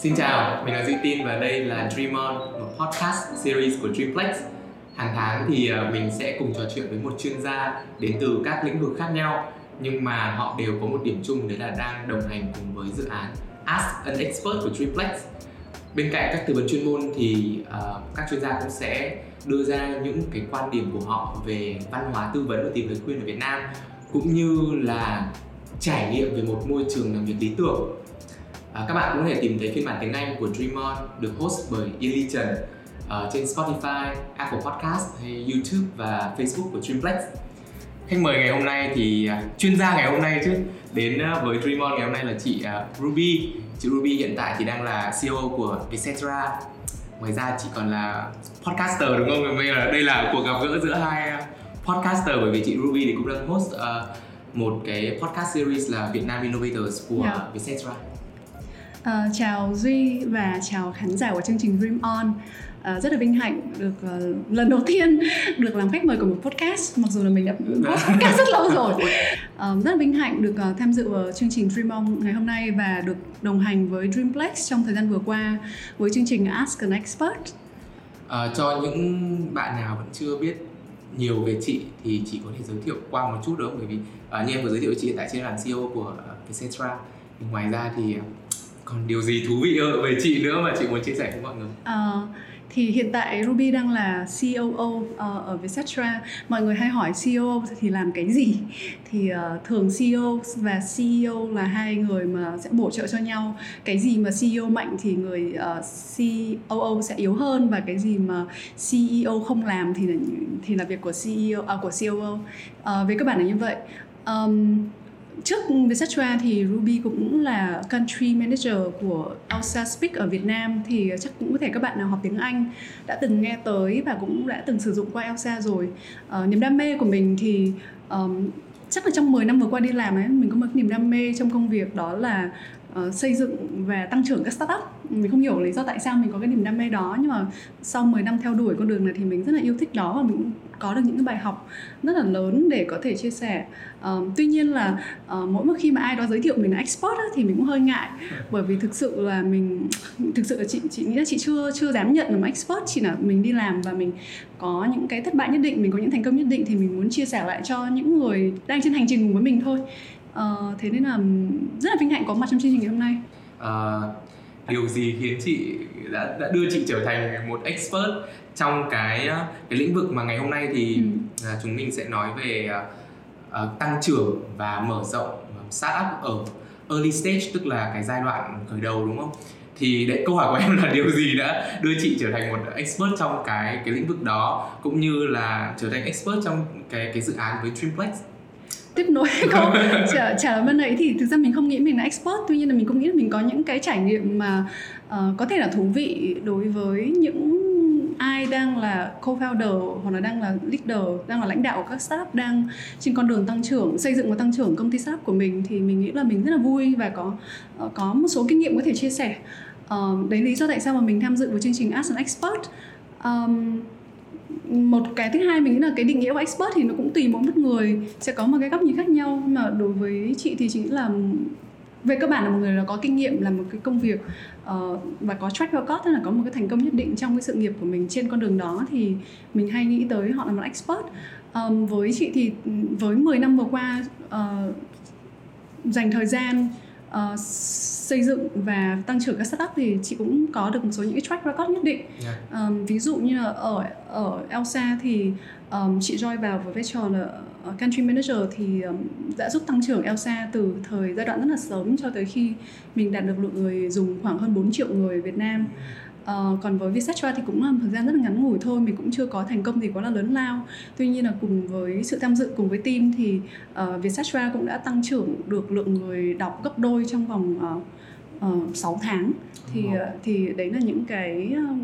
Xin chào, mình là Duy Tin và đây là Dream On, một podcast series của Dreamplex. Hàng tháng thì à, mình sẽ cùng trò chuyện với một chuyên gia đến từ các lĩnh vực khác nhau nhưng mà họ đều có một điểm chung đấy là đang đồng hành cùng với dự án Ask an Expert của Dreamplex. Bên cạnh các tư vấn chuyên môn thì uh, các chuyên gia cũng sẽ đưa ra những cái quan điểm của họ về văn hóa tư vấn và tìm lời khuyên ở Việt Nam cũng như là trải nghiệm về một môi trường làm việc lý tưởng À, các bạn cũng có thể tìm thấy phiên bản tiếng Anh của Dream On được host bởi Ili Trần uh, trên Spotify, Apple Podcast hay YouTube và Facebook của Dreamplex. Khách mời ngày hôm nay thì uh, chuyên gia ngày hôm nay chứ đến uh, với Dream On ngày hôm nay là chị Ruby. Chị Ruby hiện tại thì đang là CEO của Vietcetera. Ngoài ra chị còn là podcaster đúng không? Bây giờ đây là cuộc gặp gỡ giữa hai podcaster bởi vì chị Ruby thì cũng đang host uh, một cái podcast series là Việt Nam Innovators của yeah. Dạ. Vietcetera. Uh, chào Duy và chào khán giả của chương trình Dream On. Uh, rất là vinh hạnh được uh, lần đầu tiên được làm khách mời của một podcast. Mặc dù là mình đã podcast rất lâu rồi. Uh, rất là vinh hạnh được uh, tham dự vào chương trình Dream On ngày hôm nay và được đồng hành với Dreamplex trong thời gian vừa qua với chương trình Ask an Expert. Uh, cho những bạn nào vẫn chưa biết nhiều về chị thì chị có thể giới thiệu qua một chút được không? Bởi vì uh, như em vừa giới thiệu chị hiện tại trên là CEO của Vietcetera. Ngoài ra thì còn điều gì thú vị về chị nữa mà chị muốn chia sẻ với mọi người? À, thì hiện tại Ruby đang là COO uh, ờ, ở Vietcetera. Mọi người hay hỏi CEO thì làm cái gì? Thì uh, thường CEO và CEO là hai người mà sẽ bổ trợ cho nhau. Cái gì mà CEO mạnh thì người uh, COO sẽ yếu hơn và cái gì mà CEO không làm thì là thì là việc của CEO à, của COO uh, về các bạn là như vậy. Um, trước Vietcetera thì Ruby cũng là country manager của Elsa Speak ở Việt Nam thì chắc cũng có thể các bạn nào học tiếng Anh đã từng nghe tới và cũng đã từng sử dụng qua Elsa rồi. Uh, niềm đam mê của mình thì um, chắc là trong 10 năm vừa qua đi làm ấy mình có một niềm đam mê trong công việc đó là uh, xây dựng và tăng trưởng các startup mình không hiểu lý do tại sao mình có cái niềm đam mê đó nhưng mà sau 10 năm theo đuổi con đường này thì mình rất là yêu thích đó và mình có được những cái bài học rất là lớn để có thể chia sẻ. Uh, tuy nhiên là uh, mỗi một khi mà ai đó giới thiệu mình là expert á, thì mình cũng hơi ngại. Bởi vì thực sự là mình thực sự là chị chị nghĩ là chị chưa chưa dám nhận là một expert chỉ là mình đi làm và mình có những cái thất bại nhất định mình có những thành công nhất định thì mình muốn chia sẻ lại cho những người đang trên hành trình cùng với mình thôi. Uh, thế nên là rất là vinh hạnh có mặt trong chương trình ngày hôm nay. Uh, điều gì khiến chị đã, đã đưa chị trở thành một expert trong cái cái lĩnh vực mà ngày hôm nay thì ừ. chúng mình sẽ nói về uh, tăng trưởng và mở rộng startup ở early stage tức là cái giai đoạn khởi đầu đúng không? thì đấy câu hỏi của em là điều gì đã đưa chị trở thành một expert trong cái cái lĩnh vực đó cũng như là trở thành expert trong cái cái dự án với Dreamplex tiếp nối câu trả, trả lời bên ấy thì thực ra mình không nghĩ mình là expert tuy nhiên là mình cũng nghĩ là mình có những cái trải nghiệm mà uh, có thể là thú vị đối với những ai đang là co-founder hoặc là đang là leader đang là lãnh đạo của các startup đang trên con đường tăng trưởng xây dựng và tăng trưởng công ty startup của mình thì mình nghĩ là mình rất là vui và có uh, có một số kinh nghiệm có thể chia sẻ. Uh, đấy lý do tại sao mà mình tham dự vào chương trình Ask an Expert. Um, một cái thứ hai mình nghĩ là cái định nghĩa của expert thì nó cũng tùy mỗi một người sẽ có một cái góc nhìn khác nhau. Nhưng mà đối với chị thì chị nghĩ là về cơ bản là một người là có kinh nghiệm làm một cái công việc uh, và có track record tức là có một cái thành công nhất định trong cái sự nghiệp của mình trên con đường đó thì mình hay nghĩ tới họ là một expert. Um, với chị thì với 10 năm vừa qua uh, dành thời gian uh, xây dựng và tăng trưởng các startup thì chị cũng có được một số những cái track record nhất định. Yeah. um, ví dụ như là ở ở Elsa thì um, chị join vào với vai trò là country manager thì um, đã giúp tăng trưởng Elsa từ thời giai đoạn rất là sớm cho tới khi mình đạt được lượng người dùng khoảng hơn 4 triệu người Việt Nam Uh, còn với Vietcetera thì cũng là một thời gian rất là ngắn ngủi thôi mình cũng chưa có thành công gì quá là lớn lao. Tuy nhiên là cùng với sự tham dự cùng với team thì uh, Vietcetera cũng đã tăng trưởng được lượng người đọc gấp đôi trong vòng uh, uh, 6 tháng. Thì uh, thì đấy là những cái uh,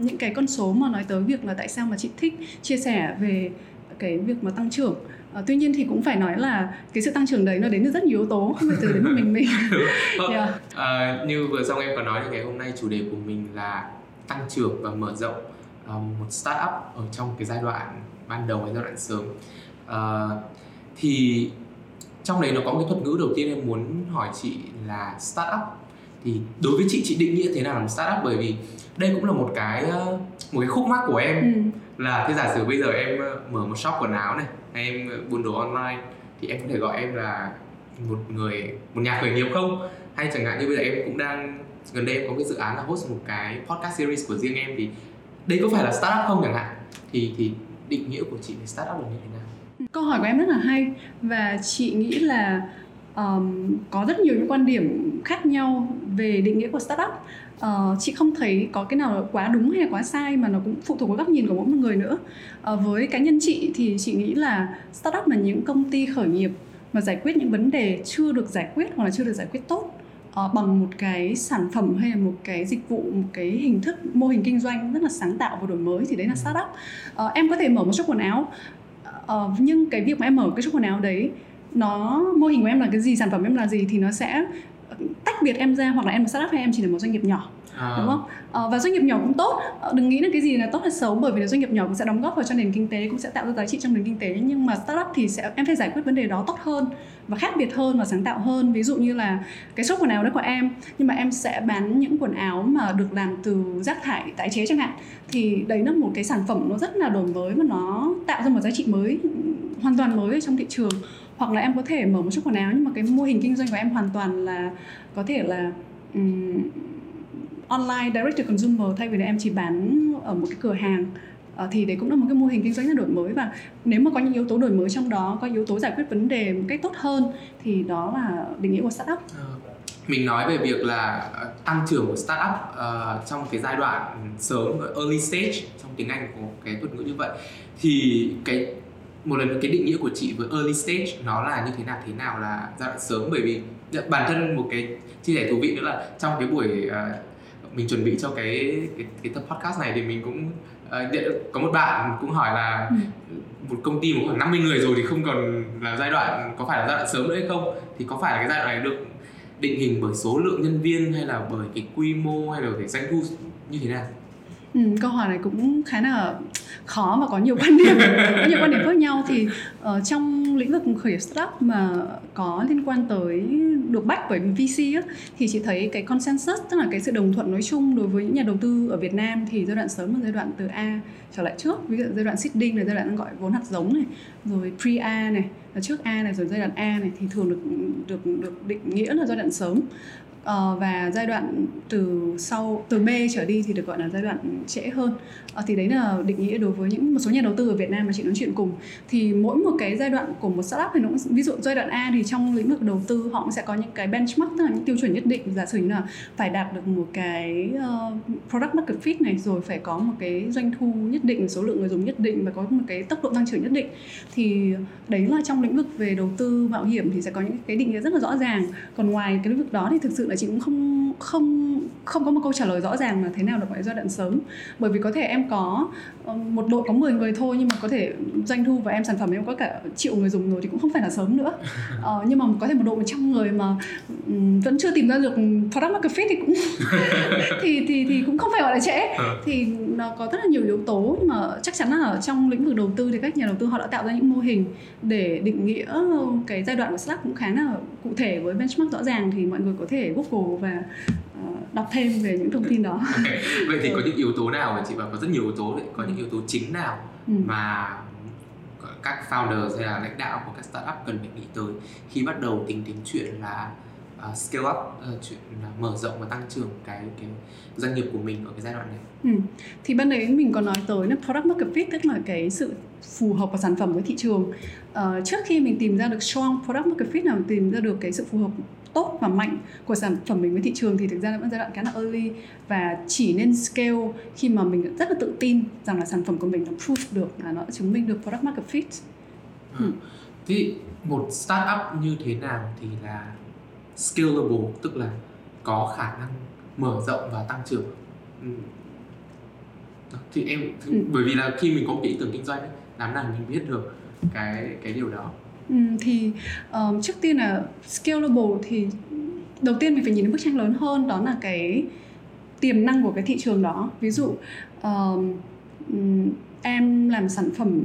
những cái con số mà nói tới việc là tại sao mà chị thích chia sẻ về cái việc mà tăng trưởng À, tuy nhiên thì cũng phải nói là cái sự tăng trưởng đấy nó đến từ rất nhiều yếu tố không phải từ đến một mình mình. Yeah. à, như vừa xong em có nói thì ngày hôm nay chủ đề của mình là tăng trưởng và mở rộng um, một startup ở trong cái giai đoạn ban đầu hay giai đoạn sớm. Uh, thì trong đấy nó có một cái thuật ngữ đầu tiên em muốn hỏi chị là startup thì đối với chị chị định nghĩa thế nào là một startup? Bởi vì đây cũng là một cái ờ, một cái khúc mắc của em. Ừ. là thế giả sử bây giờ em ờ, mở một shop quần áo này hay em buôn đồ online thì em có thể gọi em là một người một nhà khởi nghiệp không? Hay chẳng hạn như bây giờ em cũng đang gần đây em có cái dự án là host một cái podcast series của riêng em thì đây có phải là startup không chẳng hạn? Thì thì định nghĩa của chị về startup là như thế nào? Câu hỏi của em rất là hay. Và chị nghĩ là um, có rất nhiều những quan điểm khác nhau về định nghĩa của startup. Uh, chị không thấy có cái nào quá đúng hay là quá sai mà nó cũng phụ thuộc vào góc nhìn của mỗi một người nữa. Uh, với cá nhân chị thì chị nghĩ là startup là những công ty khởi nghiệp mà giải quyết những vấn đề chưa được giải quyết hoặc là chưa được giải quyết tốt uh, bằng một cái sản phẩm hay là một cái dịch vụ một cái hình thức mô hình kinh doanh rất là sáng tạo và đổi mới thì đấy là startup. Uh, em có thể mở một shop quần áo uh, nhưng cái việc mà em mở cái shop quần áo đấy nó mô hình của em là cái gì sản phẩm em là gì thì nó sẽ tách biệt em ra hoặc là em là startup hay em chỉ là một doanh nghiệp nhỏ à. đúng không? À, và doanh nghiệp nhỏ cũng tốt. Ờ, đừng nghĩ là cái gì là tốt hay xấu bởi vì là doanh nghiệp nhỏ cũng sẽ đóng góp vào cho nền kinh tế cũng sẽ tạo ra giá trị trong nền kinh tế. Nhưng mà startup thì sẽ em phải giải quyết vấn đề đó tốt hơn và khác biệt hơn và sáng tạo hơn. Ví dụ như là cái shop quần áo đấy của em nhưng mà em sẽ bán những quần áo mà được làm từ rác thải tái chế chẳng hạn thì đấy là một cái sản phẩm nó rất là đổi mới và nó tạo ra một giá trị mới hoàn toàn mới trong thị trường hoặc là em có thể mở một chút quần áo nhưng mà cái mô hình kinh doanh của em hoàn toàn là có thể là um, online direct to consumer thay vì là em chỉ bán ở một cái cửa hàng. À, thì đấy cũng là một cái mô hình kinh doanh rất đổi mới. Và nếu mà có những yếu tố đổi mới trong đó có yếu tố giải quyết vấn đề một cách tốt hơn thì đó là định nghĩa của startup. Ờ, mình nói về việc là ờ, tăng trưởng của startup uh, trong cái giai đoạn sớm early stage trong tiếng Anh của cái thuật ngữ như vậy. Thì cái một lần nữa cái định nghĩa của chị với early stage nó là như thế nào thế nào là giai đoạn sớm? Bởi vì bản thân một cái chia sẻ thú vị nữa là trong cái buổi uh, mình chuẩn bị cho cái cái, cái tập podcast này thì mình cũng uh, có một bạn cũng hỏi là ừ. một công ty mà khoảng 50 người rồi thì không còn là giai đoạn có phải là giai đoạn sớm nữa hay không? Thì có phải là cái giai đoạn này được định hình bởi số lượng nhân viên hay là bởi cái quy mô hay là cái doanh thu như thế nào Ừ, câu hỏi này cũng khá là khó và có nhiều quan điểm có nhiều quan điểm khác nhau. Thì uh, trong lĩnh vực khởi nghiệp startup mà có liên quan tới được bách bởi VC á, thì chị thấy cái consensus tức là cái sự đồng thuận nói chung đối với những nhà đầu tư ở Việt Nam thì giai đoạn sớm là giai đoạn từ A trở lại trước ví dụ giai đoạn seeding là giai đoạn gọi vốn hạt giống này rồi pre A này là trước A này rồi giai đoạn A này thì thường được được được định nghĩa là giai đoạn sớm uh, và giai đoạn từ sau từ B trở đi thì được gọi là giai đoạn trễ hơn. Uh, thì đấy là định nghĩa đối với những một số nhà đầu tư ở Việt Nam mà chị nói chuyện cùng. Thì mỗi một cái giai đoạn của một startup thì nó cũng ví dụ giai đoạn A thì trong lĩnh vực đầu tư họ cũng sẽ có những cái benchmark tức là những tiêu chuẩn nhất định. Giả sử như là phải đạt được một cái uh, product market fit này rồi phải có một cái doanh thu nhất định số lượng người dùng nhất định và có một cái tốc độ tăng trưởng nhất định. Thì đấy là trong lĩnh vực về đầu tư mạo hiểm thì sẽ có những cái định nghĩa rất là rõ ràng. Còn ngoài cái lĩnh vực đó thì thực sự là chị cũng không không không có một câu trả lời rõ ràng là thế nào được gọi là giai đoạn sớm. Bởi vì có thể em có ờ, một đội có 10 người thôi nhưng mà có thể doanh thu và em sản phẩm em có cả triệu người dùng rồi thì cũng không phải là sớm nữa. Ờ, nhưng mà có thể một đội 100 người mà vẫn chưa tìm ra được product market fit thì cũng thì thì thì cũng không phải gọi là trễ. Ờ. thì nó có rất là nhiều yếu tố nhưng mà chắc chắn là ở trong lĩnh vực đầu tư thì các nhà đầu tư họ đã tạo ra những mô hình để định nghĩa cái giai đoạn của Slack cũng khá là cụ thể với benchmark rõ ràng thì mọi người có thể Google và uh, đọc thêm về những thông tin đó. Vậy thì có những yếu tố nào mà chị bảo có rất nhiều yếu tố đấy, có những yếu tố chính nào ừ. mà các founder hay là lãnh đạo của các startup cần phải nghĩ tới khi bắt đầu tính đến chuyện là uh, scale up uh, chuyện là mở rộng và tăng trưởng cái cái doanh nghiệp của mình ở cái giai đoạn này. Ừ. Thì ban đấy mình có nói tới là product market fit tức là cái sự phù hợp của sản phẩm với thị trường. Uh, trước khi mình tìm ra được strong product market fit nào tìm ra được cái sự phù hợp tốt và mạnh của sản phẩm mình với thị trường thì thực ra là vẫn giai đoạn khá là early và chỉ nên scale khi mà mình rất là tự tin rằng là sản phẩm của mình nó prove được là nó chứng minh được product market fit. Ừ. Thì một startup như thế nào thì là scalable tức là có khả năng mở rộng và tăng trưởng ừ. thì em thì, ừ. bởi vì là khi mình có một ý tưởng kinh doanh ấy, làm nào mình biết được cái cái điều đó ừ, thì um, trước tiên là scalable thì đầu tiên mình phải nhìn đến bức tranh lớn hơn đó là cái tiềm năng của cái thị trường đó ví dụ um, em làm sản phẩm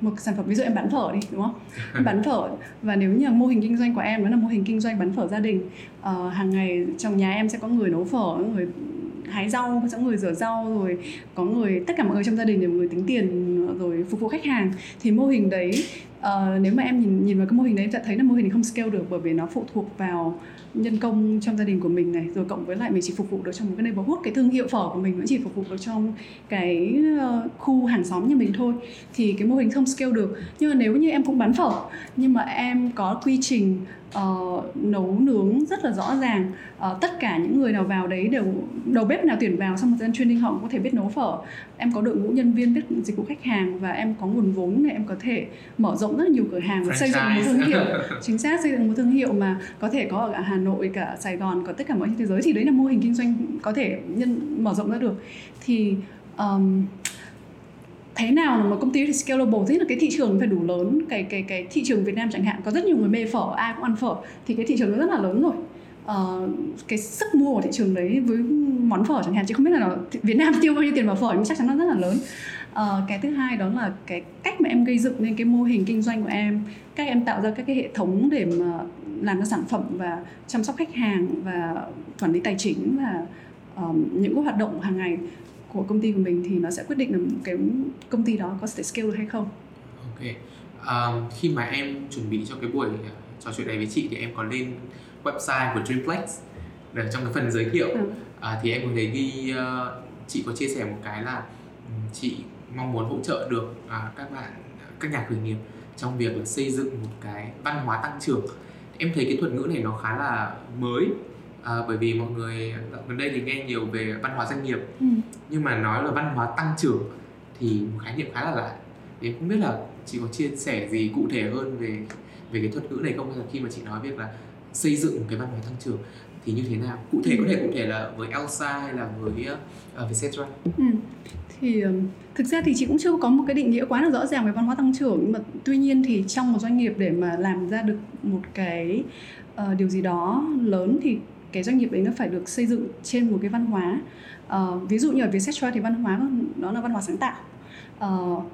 một sản phẩm ví dụ em bán phở đi đúng không? Em bán phở. Và nếu như mô hình kinh doanh của em đó là mô hình kinh doanh bán phở gia đình uh, hàng ngày trong nhà em sẽ có người nấu phở người hái rau có người rửa rau rồi có người tất cả mọi người trong gia đình đều người tính tiền rồi phục vụ khách hàng. Thì mô hình đấy uh, nếu mà em nhìn nhìn vào cái mô hình đấy em sẽ thấy là mô hình không scale được bởi vì nó phụ thuộc vào nhân công trong gia đình của mình này rồi cộng với lại mình chỉ phục vụ được trong một cái neighborhood cái thương hiệu phở của mình vẫn chỉ phục vụ được trong cái uh, khu hàng xóm như mình thôi thì cái mô hình không scale được. Nhưng mà nếu như em cũng bán phở nhưng mà em có quy trình uh, nấu nướng rất là rõ ràng uh, tất cả những người nào vào đấy đều đầu bếp nào tuyển vào sau một gian training họ cũng có thể biết nấu phở. Em có đội ngũ nhân viên biết dịch vụ khách hàng và em có nguồn vốn để em có thể mở rộng rất là nhiều cửa hàng và xây dựng một thương hiệu. Chính xác xây dựng một thương hiệu mà có thể có ở cả Hà Nội cả Sài Gòn có tất cả mọi thế giới thì đấy là mô hình kinh doanh có thể nhân mở rộng ra được. Thì um, thế nào là một công ty thì scalable? Thế là cái thị trường phải đủ lớn. Cái cái cái thị trường Việt Nam chẳng hạn có rất nhiều người mê phở ai cũng ăn phở. Thì cái thị trường nó rất là lớn rồi uh, cái sức mua của thị trường đấy với món phở chẳng hạn chị không biết là nó, Việt Nam tiêu bao nhiêu tiền vào phở nhưng chắc chắn nó rất là lớn uh, cái thứ hai đó là cái cách mà em gây dựng nên cái mô hình kinh doanh của em cách em tạo ra các cái hệ thống để mà làm ra sản phẩm và chăm sóc khách hàng và quản lý tài chính và um, những cái hoạt động hàng ngày của công ty của mình thì nó sẽ quyết định là cái công ty đó có thể scale được hay không. Ok. Um, khi mà em chuẩn bị cho cái buổi trò chuyện này với chị thì em có lên website của Dreamplex để trong cái phần giới thiệu ừ. à, thì em có thấy ghi uh, chị có chia sẻ một cái là chị mong muốn hỗ trợ được uh, các bạn các nhà khởi nghiệp trong việc là xây dựng một cái văn hóa tăng trưởng. Em thấy cái thuật ngữ này nó khá là mới à, bởi vì mọi người gần đây thì nghe nhiều về văn hóa doanh nghiệp. Ừ. nhưng mà nói là văn hóa tăng trưởng thì một khái niệm khá là lạ. Em không biết là chị có chia sẻ gì cụ thể hơn về về cái thuật ngữ này không? Khi mà chị nói việc là xây dựng một cái văn hóa tăng trưởng thì như thế nào? Cụ thể có thể cụ thể là với Elsa hay là với ờ, uh, Vietcetera ừ. thì um, thực ra thì chị cũng chưa có một cái định nghĩa quá là rõ ràng về văn hóa tăng trưởng nhưng mà tuy nhiên thì trong một doanh nghiệp để mà làm ra được một cái uh, điều gì đó lớn thì cái doanh nghiệp đấy nó phải được xây dựng trên một cái văn hóa. Uh, ví dụ như ở Vietcetera thì văn hóa đó là văn hóa sáng tạo. Uh,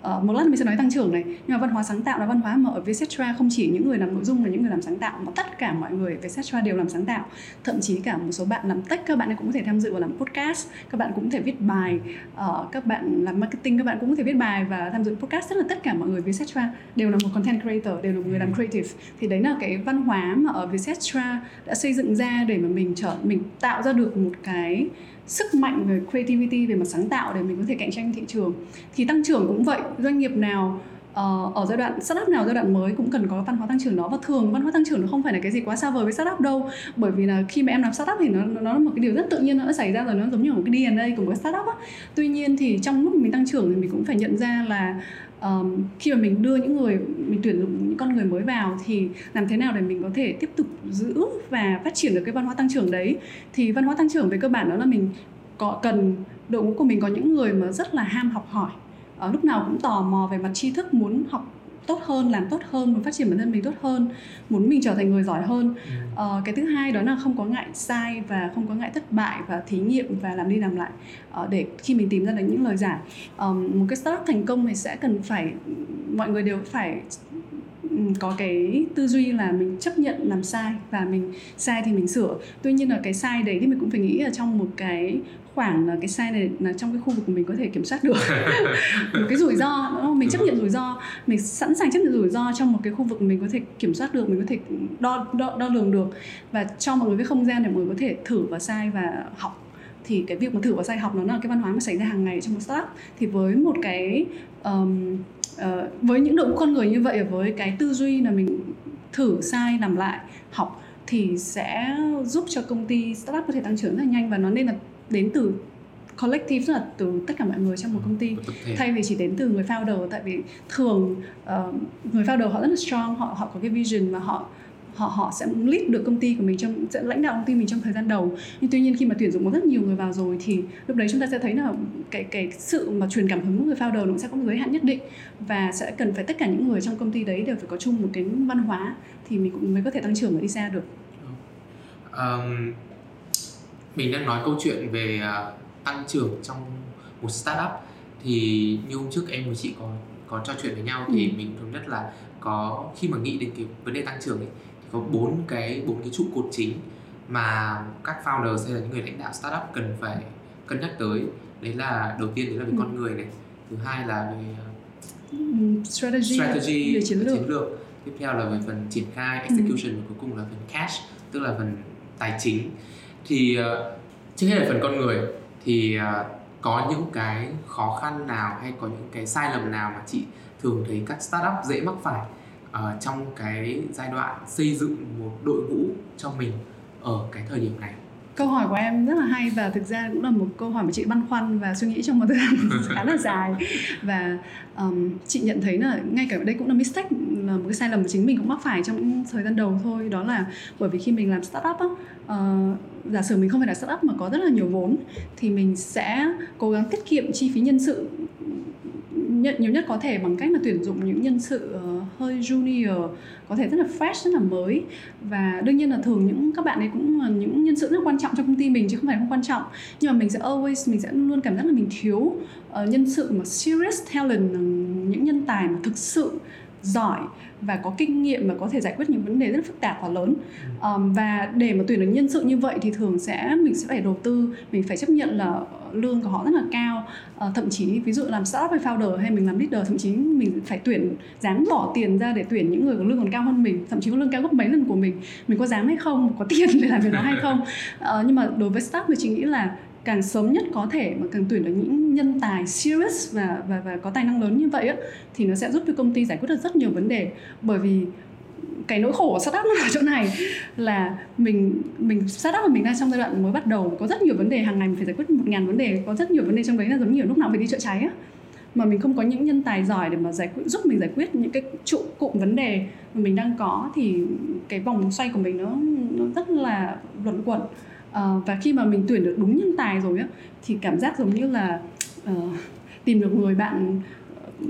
Uh, một lát mình sẽ nói tăng trưởng này. Nhưng mà văn hóa sáng tạo là văn hóa mà ở Vietcetera không chỉ những người làm nội dung là những người làm sáng tạo mà tất cả mọi người Vietcetera đều làm sáng tạo. Thậm chí cả một số bạn làm tech các bạn cũng có thể tham dự vào làm podcast các bạn cũng có thể viết bài uh, các bạn làm marketing các bạn cũng có thể viết bài và tham dự podcast. Tức là tất cả mọi người Vietcetera đều là một content creator đều là một người làm creative. Thì đấy là cái văn hóa mà ở Vietcetera đã xây dựng ra để mà mình trở mình tạo ra được một cái sức mạnh về creativity về mặt sáng tạo để mình có thể cạnh tranh thị trường thì tăng trưởng cũng vậy. Doanh nghiệp nào Uh, ở giai đoạn startup nào giai đoạn mới cũng cần có văn hóa tăng trưởng đó. Và thường văn hóa tăng trưởng nó không phải là cái gì quá xa vời với startup đâu bởi vì là khi mà em làm startup thì nó nó là một cái điều rất tự nhiên nó đã xảy ra rồi nó giống như một cái DNA của một cái startup á. Tuy nhiên thì trong lúc mình tăng trưởng thì mình cũng phải nhận ra là um, khi mà mình đưa những người mình tuyển dụng con người mới vào thì làm thế nào để mình có thể tiếp tục giữ và phát triển được cái văn hóa tăng trưởng đấy? Thì văn hóa tăng trưởng về cơ bản đó là mình có cần đội ngũ của mình có những người mà rất là ham học hỏi. Uh, lúc nào cũng tò mò về mặt tri thức muốn học tốt hơn làm tốt hơn muốn phát triển bản thân mình tốt hơn muốn mình trở thành người giỏi hơn. Uh, cái thứ hai đó là không có ngại sai và không có ngại thất bại và thí nghiệm và làm đi làm lại uh, để khi mình tìm ra được những lời giải. Um, một cái startup thành công thì sẽ cần phải mọi người đều phải có cái tư duy là mình chấp nhận làm sai và mình sai thì mình sửa. Tuy nhiên là cái sai đấy thì mình cũng phải nghĩ ở trong một cái khoảng là cái sai này là trong cái khu vực của mình có thể kiểm soát được. Một cái rủi ro đúng không? mình chấp nhận rủi ro mình sẵn sàng chấp nhận rủi ro trong một cái khu vực mình có thể kiểm soát được mình có thể đo đo, đo lường được. Và cho mọi người cái không gian để mọi người có thể thử và sai và học. Thì cái việc mà thử và sai học nó là cái văn hóa mà xảy ra hàng ngày trong một startup. Thì với một cái um, uh, với những đội ngũ con người như vậy với cái tư duy là mình thử sai làm lại học thì sẽ giúp cho công ty startup có thể tăng trưởng rất là nhanh và nó nên là đến từ collective tức là từ tất cả mọi người trong một công ty. Thay vì chỉ đến từ người founder tại vì thường uh, người founder họ rất là strong họ họ có cái vision và họ họ họ sẽ lead được công ty của mình trong sẽ lãnh đạo công ty mình trong thời gian đầu. Nhưng tuy nhiên khi mà tuyển dụng rất nhiều người vào rồi thì lúc đấy chúng ta sẽ thấy là cái cái sự mà truyền cảm hứng của người founder nó sẽ có một giới hạn nhất định. Và sẽ cần phải tất cả những người trong công ty đấy đều phải có chung một cái văn hóa thì mình cũng mới có thể tăng trưởng và đi xa được. Um, mình đang nói câu chuyện về uh, tăng trưởng trong một startup. Thì như hôm trước em và chị có có trò chuyện với nhau thì Ừ. mình thống nhất là có khi mà nghĩ đến cái vấn đề tăng trưởng ấy có bốn cái bốn cái trụ cột chính mà các founders hay là những người lãnh đạo startup cần phải cân nhắc tới. Đấy là đầu tiên đấy là về Ừ. con người này thứ hai là về Ừm, strategy, strategy về chiến lược. chiến lược. Tiếp theo là về phần triển khai execution và cuối cùng là phần cash tức là phần tài chính. Thì ờ, trước hết là phần con người. Thì ờ, có những cái khó khăn nào hay có những cái sai lầm nào mà chị thường thấy các startup dễ mắc phải uh, trong cái giai đoạn xây dựng một đội ngũ cho mình ở cái thời điểm này? Câu hỏi của em rất là hay và thực ra cũng là một câu hỏi mà chị băn khoăn và suy nghĩ trong một thời gian khá là dài. Và um, chị nhận thấy là ngay cả đây cũng là mistake là một cái sai lầm mà chính mình cũng mắc phải trong thời gian đầu thôi. Đó là bởi vì khi mình làm startup á uh, giả sử mình không phải là startup mà có rất là nhiều vốn thì mình sẽ cố gắng tiết kiệm chi phí nhân sự nhận nhiều nhất có thể bằng cách là tuyển dụng những nhân sự uh, hơi junior có thể rất là fresh rất là mới. Và đương nhiên là thường những các bạn ấy cũng là những nhân sự rất quan trọng trong công ty mình chứ không phải không quan trọng. Nhưng mà mình sẽ always mình sẽ luôn cảm giác là mình thiếu uh, nhân sự mà serious talent những nhân tài mà thực sự giỏi và có kinh nghiệm và có thể giải quyết những vấn đề rất phức tạp và lớn. Um, và để mà tuyển được nhân sự như vậy thì thường sẽ mình sẽ phải đầu tư mình phải chấp nhận là lương của họ rất là cao. Uh, thậm chí ví dụ làm startup hay founder hay mình làm leader thậm chí mình phải tuyển dám bỏ tiền ra để tuyển những người có lương còn cao hơn mình thậm chí có lương cao gấp mấy lần của mình. Mình có dám hay không? Có tiền để làm việc đó hay không? Uh, nhưng mà đối với startup thì chị nghĩ là càng sớm nhất có thể mà càng tuyển được những nhân tài serious và và và có tài năng lớn như vậy á, thì nó sẽ giúp cho công ty giải quyết được rất nhiều vấn đề. Bởi vì cái nỗi khổ của startup nó ở chỗ này là mình mình, startup mà mình đang trong giai đoạn mới bắt đầu, có rất nhiều vấn đề, hàng ngày mình phải giải quyết một ngàn vấn đề, có rất nhiều vấn đề trong đấy là giống như lúc nào phải đi chữa cháy á. Mà mình không có những nhân tài giỏi để mà giải quyết, giúp mình giải quyết những cái trụ cụm vấn đề mà mình đang có, thì cái vòng xoay của mình nó nó rất là luẩn quẩn uh, và khi mà mình tuyển được đúng nhân tài rồi á thì cảm giác giống như là uh, tìm được người bạn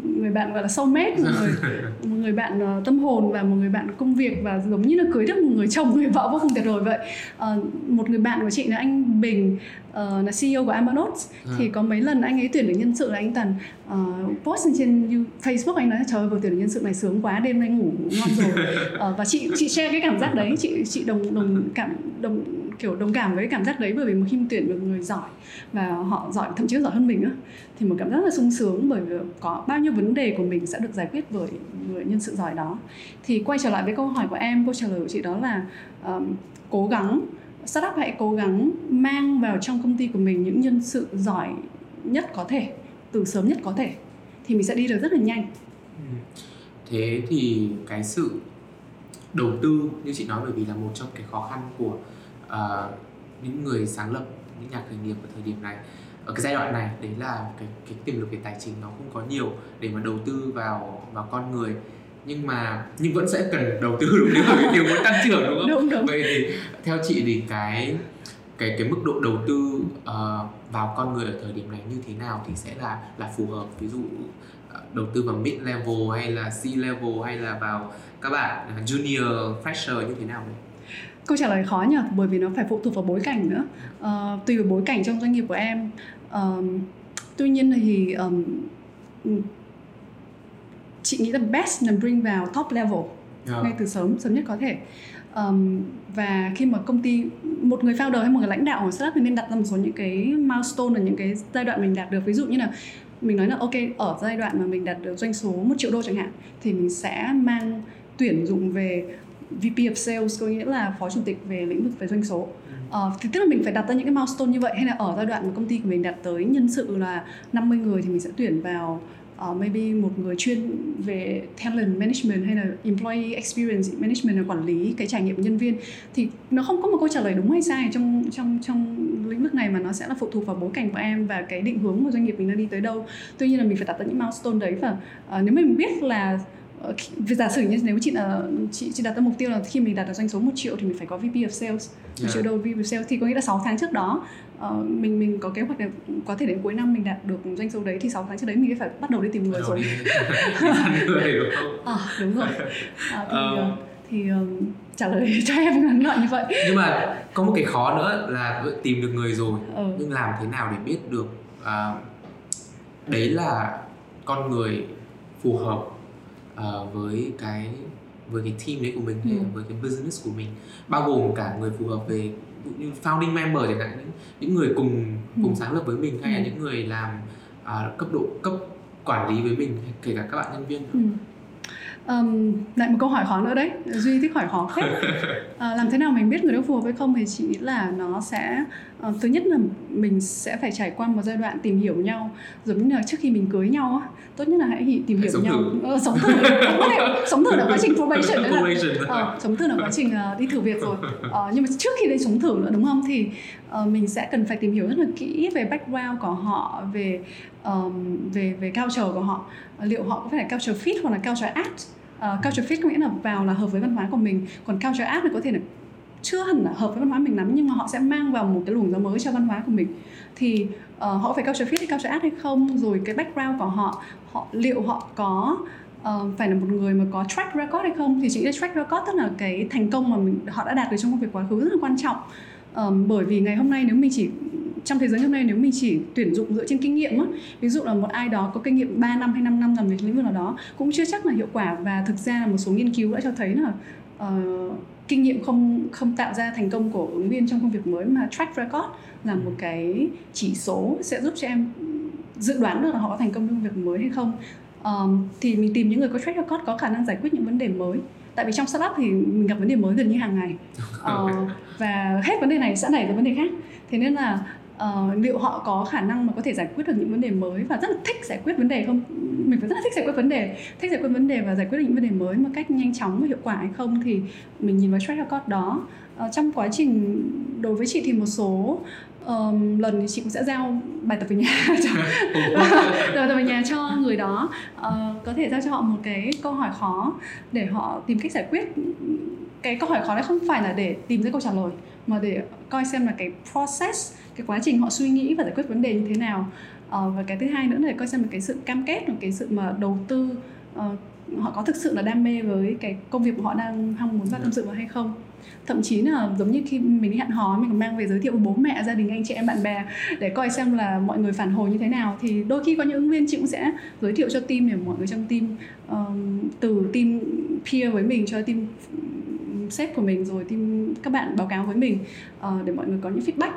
người bạn gọi là soulmate một người một người bạn uh, tâm hồn và một người bạn công việc và giống như là cưới được một người chồng người vợ vô cùng tuyệt vời vậy. Uh, một người bạn của chị là anh Bình uh, là CEO của Amanotes à. thì có mấy lần anh ấy tuyển được nhân sự là anh Tần uh, post trên Facebook anh nói trời ơi vừa tuyển được nhân sự này sướng quá đêm nay ngủ ngon rồi. Uh, và chị chị share cái cảm giác đấy chị chị đồng đồng cảm đồng kiểu đồng cảm với cảm giác đấy bởi vì một khi tuyển được người giỏi và họ giỏi thậm chí giỏi hơn mình á thì một cảm giác là sung sướng bởi vì có bao nhiêu vấn đề của mình sẽ được giải quyết bởi người nhân sự giỏi đó. Thì quay trở lại với câu hỏi của em câu trả lời của chị đó là um, cố gắng startup hãy cố gắng mang vào trong công ty của mình những nhân sự giỏi nhất có thể từ sớm nhất có thể thì mình sẽ đi được rất là nhanh. Ừ. Thế thì cái sự đầu tư như chị nói bởi vì là một trong cái khó khăn của uh, những người sáng lập những nhà khởi nghiệp ở thời điểm này ở cái giai đoạn này đấy là cái cái tiềm lực về tài chính nó không có nhiều để mà đầu tư vào vào con người nhưng mà nhưng vẫn sẽ cần đầu tư đúng nếu mà nếu muốn tăng trưởng đúng không? Đúng đúng. Vậy thì theo chị thì cái cái cái mức độ đầu tư uh, vào con người ở thời điểm này như thế nào thì sẽ là là phù hợp ví dụ uh, đầu tư vào mid level hay là C level hay là vào các bạn junior fresher như thế nào đấy? Câu trả lời khó nhỉ? Bởi vì nó phải phụ thuộc vào bối cảnh nữa. Uh, tùy vào bối cảnh trong doanh nghiệp của em. Uh, tuy nhiên thì um, chị nghĩ là best là bring vào top level yeah. ngay từ sớm sớm nhất có thể. Um, và khi mà công ty một người founder hay một người lãnh đạo của startup thì nên đặt ra một số những cái milestone là những cái giai đoạn mình đạt được. Ví dụ như là mình nói là ok ở giai đoạn mà mình đạt được doanh số một triệu đô chẳng hạn thì mình sẽ mang tuyển dụng về VP of Sales có nghĩa là phó chủ tịch về lĩnh vực về doanh số. Uh, thì tức là mình phải đặt ra những cái milestone như vậy hay là ở giai đoạn mà công ty của mình đạt tới nhân sự là 50 người thì mình sẽ tuyển vào uh, maybe một người chuyên về talent management hay là employee experience management là quản lý cái trải nghiệm nhân viên. Thì nó không có một câu trả lời đúng hay sai trong trong trong lĩnh vực này mà nó sẽ là phụ thuộc vào bối cảnh của em và cái định hướng của doanh nghiệp mình đang đi tới đâu. Tuy nhiên là mình phải đặt ra những milestone đấy và uh, nếu mình biết là vì giả sử như nếu chị là chị chị đặt ra mục tiêu là khi mình đạt được doanh số 1 triệu thì mình phải có VP of Sales một yeah. triệu đô VP of Sales thì có nghĩa là 6 tháng trước đó uh, mình mình có kế hoạch là có thể đến cuối năm mình đạt được doanh số đấy thì 6 tháng trước đấy mình phải bắt đầu đi tìm người rồi. À, đúng rồi. À, thì um, thì um, trả lời cho em ngắn gọn như vậy. Nhưng mà có một cái khó nữa là tìm được người rồi ừ. nhưng làm thế nào để biết được uh, đấy là con người phù hợp uh, với cái với cái team đấy của mình Ừ. với cái business của mình bao gồm cả người phù hợp về như founding member chẳng hạn những những người cùng cùng Ừ. sáng lập với mình hay là Ừ. những người làm à, cấp độ cấp quản lý với mình kể cả các bạn nhân viên nữa. Ừ. Um, lại một câu hỏi khó nữa đấy duy thích hỏi khó phết à, làm thế nào mình biết người đó phù hợp hay không thì chị nghĩ là nó sẽ ờ, thứ nhất là mình sẽ phải trải qua một giai đoạn tìm hiểu nhau giống như là trước khi mình cưới nhau á. Tốt nhất là hãy tìm hiểu sống nhau. thử. Ờ, sống thử. Sống thử là quá trình probation đấy là ờ, sống thử là quá trình ờ, đi thử việc rồi. Ờ, nhưng mà trước khi đi sống thử nữa đúng không? Thì ờ, mình sẽ cần phải tìm hiểu rất là kỹ về background của họ về ờm, về về culture của họ. Liệu họ có phải là culture fit hoặc là culture apt Ờ, culture fit có nghĩa là vào là hợp với văn hóa của mình. Còn culture apt thì có thể là chưa hẳn là hợp với văn hóa mình lắm nhưng mà họ sẽ mang vào một cái luồng gió mới cho văn hóa của mình. Thì uh, họ phải culture fit hay culture apt hay không? Rồi cái background của họ họ liệu họ có uh, phải là một người mà có track record hay không? Thì chị nghĩ là track record tức là cái thành công mà mình họ đã đạt được trong công việc quá khứ rất là quan trọng. Um, bởi vì ngày hôm nay nếu mình chỉ trong thế giới hôm nay nếu mình chỉ tuyển dụng dựa trên kinh nghiệm á ví dụ là một ai đó có kinh nghiệm 3 năm hay 5 năm làm việc lĩnh vực nào đó cũng chưa chắc là hiệu quả. Và thực ra là một số nghiên cứu đã cho thấy là uh, kinh nghiệm không không tạo ra thành công của ứng viên trong công việc mới mà track record là một cái chỉ số sẽ giúp cho em dự đoán được là họ có thành công trong công việc mới hay không. Ờm, thì mình tìm những người có track record có khả năng giải quyết những vấn đề mới. Tại vì trong startup thì mình gặp vấn đề mới gần như hàng ngày. Ờ, và hết vấn đề này sẽ nảy ra vấn đề khác. Thế nên là ờ, liệu họ có khả năng mà có thể giải quyết được những vấn đề mới và rất là thích giải quyết vấn đề không? Mình phải rất là thích giải quyết vấn đề thích giải quyết vấn đề và giải quyết được những vấn đề mới một cách nhanh chóng và hiệu quả hay không thì mình nhìn vào track record đó. Ờ, trong quá trình đối với chị thì một số ờm, lần thì chị cũng sẽ giao bài tập về nhà cho rồi tập về nhà cho người đó. Ờ, có thể giao cho họ một cái câu hỏi khó để họ tìm cách giải quyết. Cái câu hỏi khó đấy không phải là để tìm ra câu trả lời mà để coi xem là cái process cái quá trình họ suy nghĩ và giải quyết vấn đề như thế nào. Ờ, và cái thứ hai nữa là coi xem cái sự cam kết và cái sự mà đầu tư ờ, họ có thực sự là đam mê với cái công việc mà họ đang mong muốn và tham dự vào hay không. Thậm chí là giống như khi mình đi hẹn hò mình còn mang về giới thiệu với bố mẹ gia đình anh chị em bạn bè để coi xem là mọi người phản hồi như thế nào. Thì đôi khi có những ứng viên chị cũng sẽ giới thiệu cho team để mọi người trong team ờm, từ team peer với mình cho team sếp của mình rồi team các bạn báo cáo với mình ờ, để mọi người có những feedback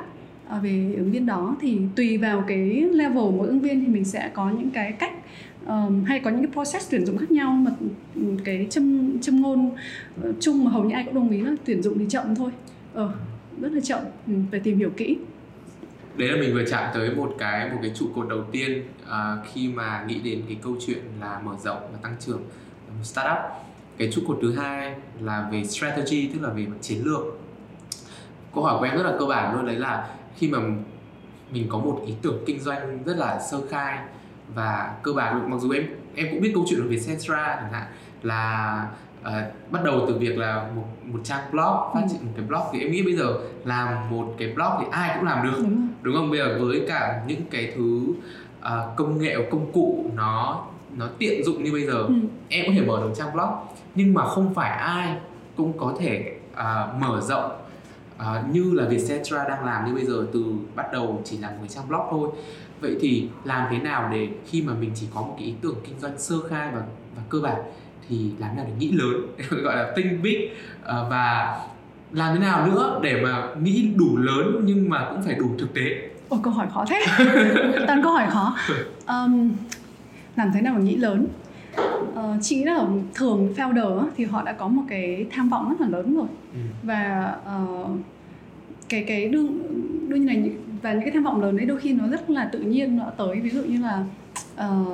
Ờ, về ứng viên đó thì tùy vào cái level mỗi ứng viên thì mình sẽ có những cái cách um, hay có những cái process tuyển dụng khác nhau mà cái châm châm ngôn uh, chung mà hầu như ai cũng đồng ý là tuyển dụng thì chậm thôi. Ờ rất là chậm ừ, phải tìm hiểu kỹ. Đấy là mình vừa chạm tới một cái một cái trụ cột đầu tiên uh, khi mà nghĩ đến cái câu chuyện là mở rộng và tăng trưởng một startup. Cái trụ cột thứ hai là về strategy tức là về mặt chiến lược. Câu hỏi của em rất là cơ bản luôn đấy là khi mà mình có một ý tưởng kinh doanh rất là sơ khai và cơ bản mặc dù em em cũng biết câu chuyện của Vietcetera chẳng hạn là ờ, bắt đầu từ việc là một một trang blog phát Ừ. triển một cái blog thì em nghĩ bây giờ làm một cái blog thì ai cũng làm được đúng không đúng không bây giờ với cả những cái thứ à, công nghệ công cụ nó nó tiện dụng như bây giờ ừ. em có thể mở được trang blog nhưng mà không phải ai cũng có thể à, mở rộng à, như là Vietcetera đang làm như bây giờ từ bắt đầu chỉ là một trang blog thôi. Vậy thì làm thế nào để khi mà mình chỉ có một cái ý tưởng kinh doanh sơ khai và và cơ bản thì làm thế nào để nghĩ lớn gọi là think big à, và làm thế nào nữa để mà nghĩ đủ lớn nhưng mà cũng phải đủ thực tế? Ôi câu hỏi khó thế. Toàn câu hỏi khó. Um, Làm thế nào mà nghĩ lớn? Ờ, Chị là thường founder thì họ đã có một cái tham vọng rất là lớn rồi. Ừ. Và ờ, cái cái đương đương nhiên là và những cái tham vọng lớn đấy đôi khi nó rất là tự nhiên nó tới. Ví dụ như là ờ,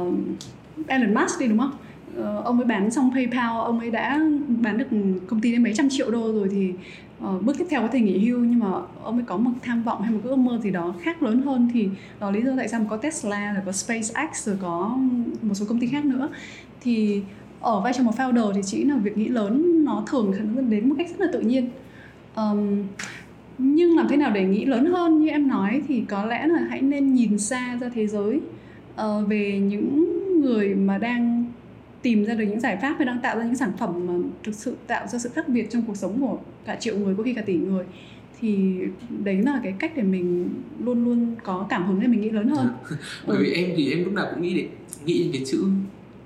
Elon Musk đi đúng không? Ờ, ông ấy bán xong PayPal ông ấy đã bán được công ty đến mấy trăm triệu đô rồi thì ờ, bước tiếp theo có thể nghỉ hưu. Nhưng mà ông ấy có một tham vọng hay một cái ước mơ gì đó khác lớn hơn thì đó lý do tại sao mà có Tesla rồi có SpaceX rồi có một số công ty khác nữa thì ở vai trò một founder thì chỉ nghĩ là việc nghĩ lớn nó thường nó đến một cách rất là tự nhiên. Um, nhưng làm thế nào để nghĩ lớn hơn như em nói thì có lẽ là hãy nên nhìn xa ra thế giới uh, về những người mà đang tìm ra được những giải pháp và đang tạo ra những sản phẩm mà thực sự tạo ra sự khác biệt trong cuộc sống của cả triệu người có khi cả tỷ người thì đấy là cái cách để mình luôn luôn có cảm hứng để mình nghĩ lớn hơn. Bởi vì em thì em lúc nào cũng nghĩ đến nghĩ đến cái chữ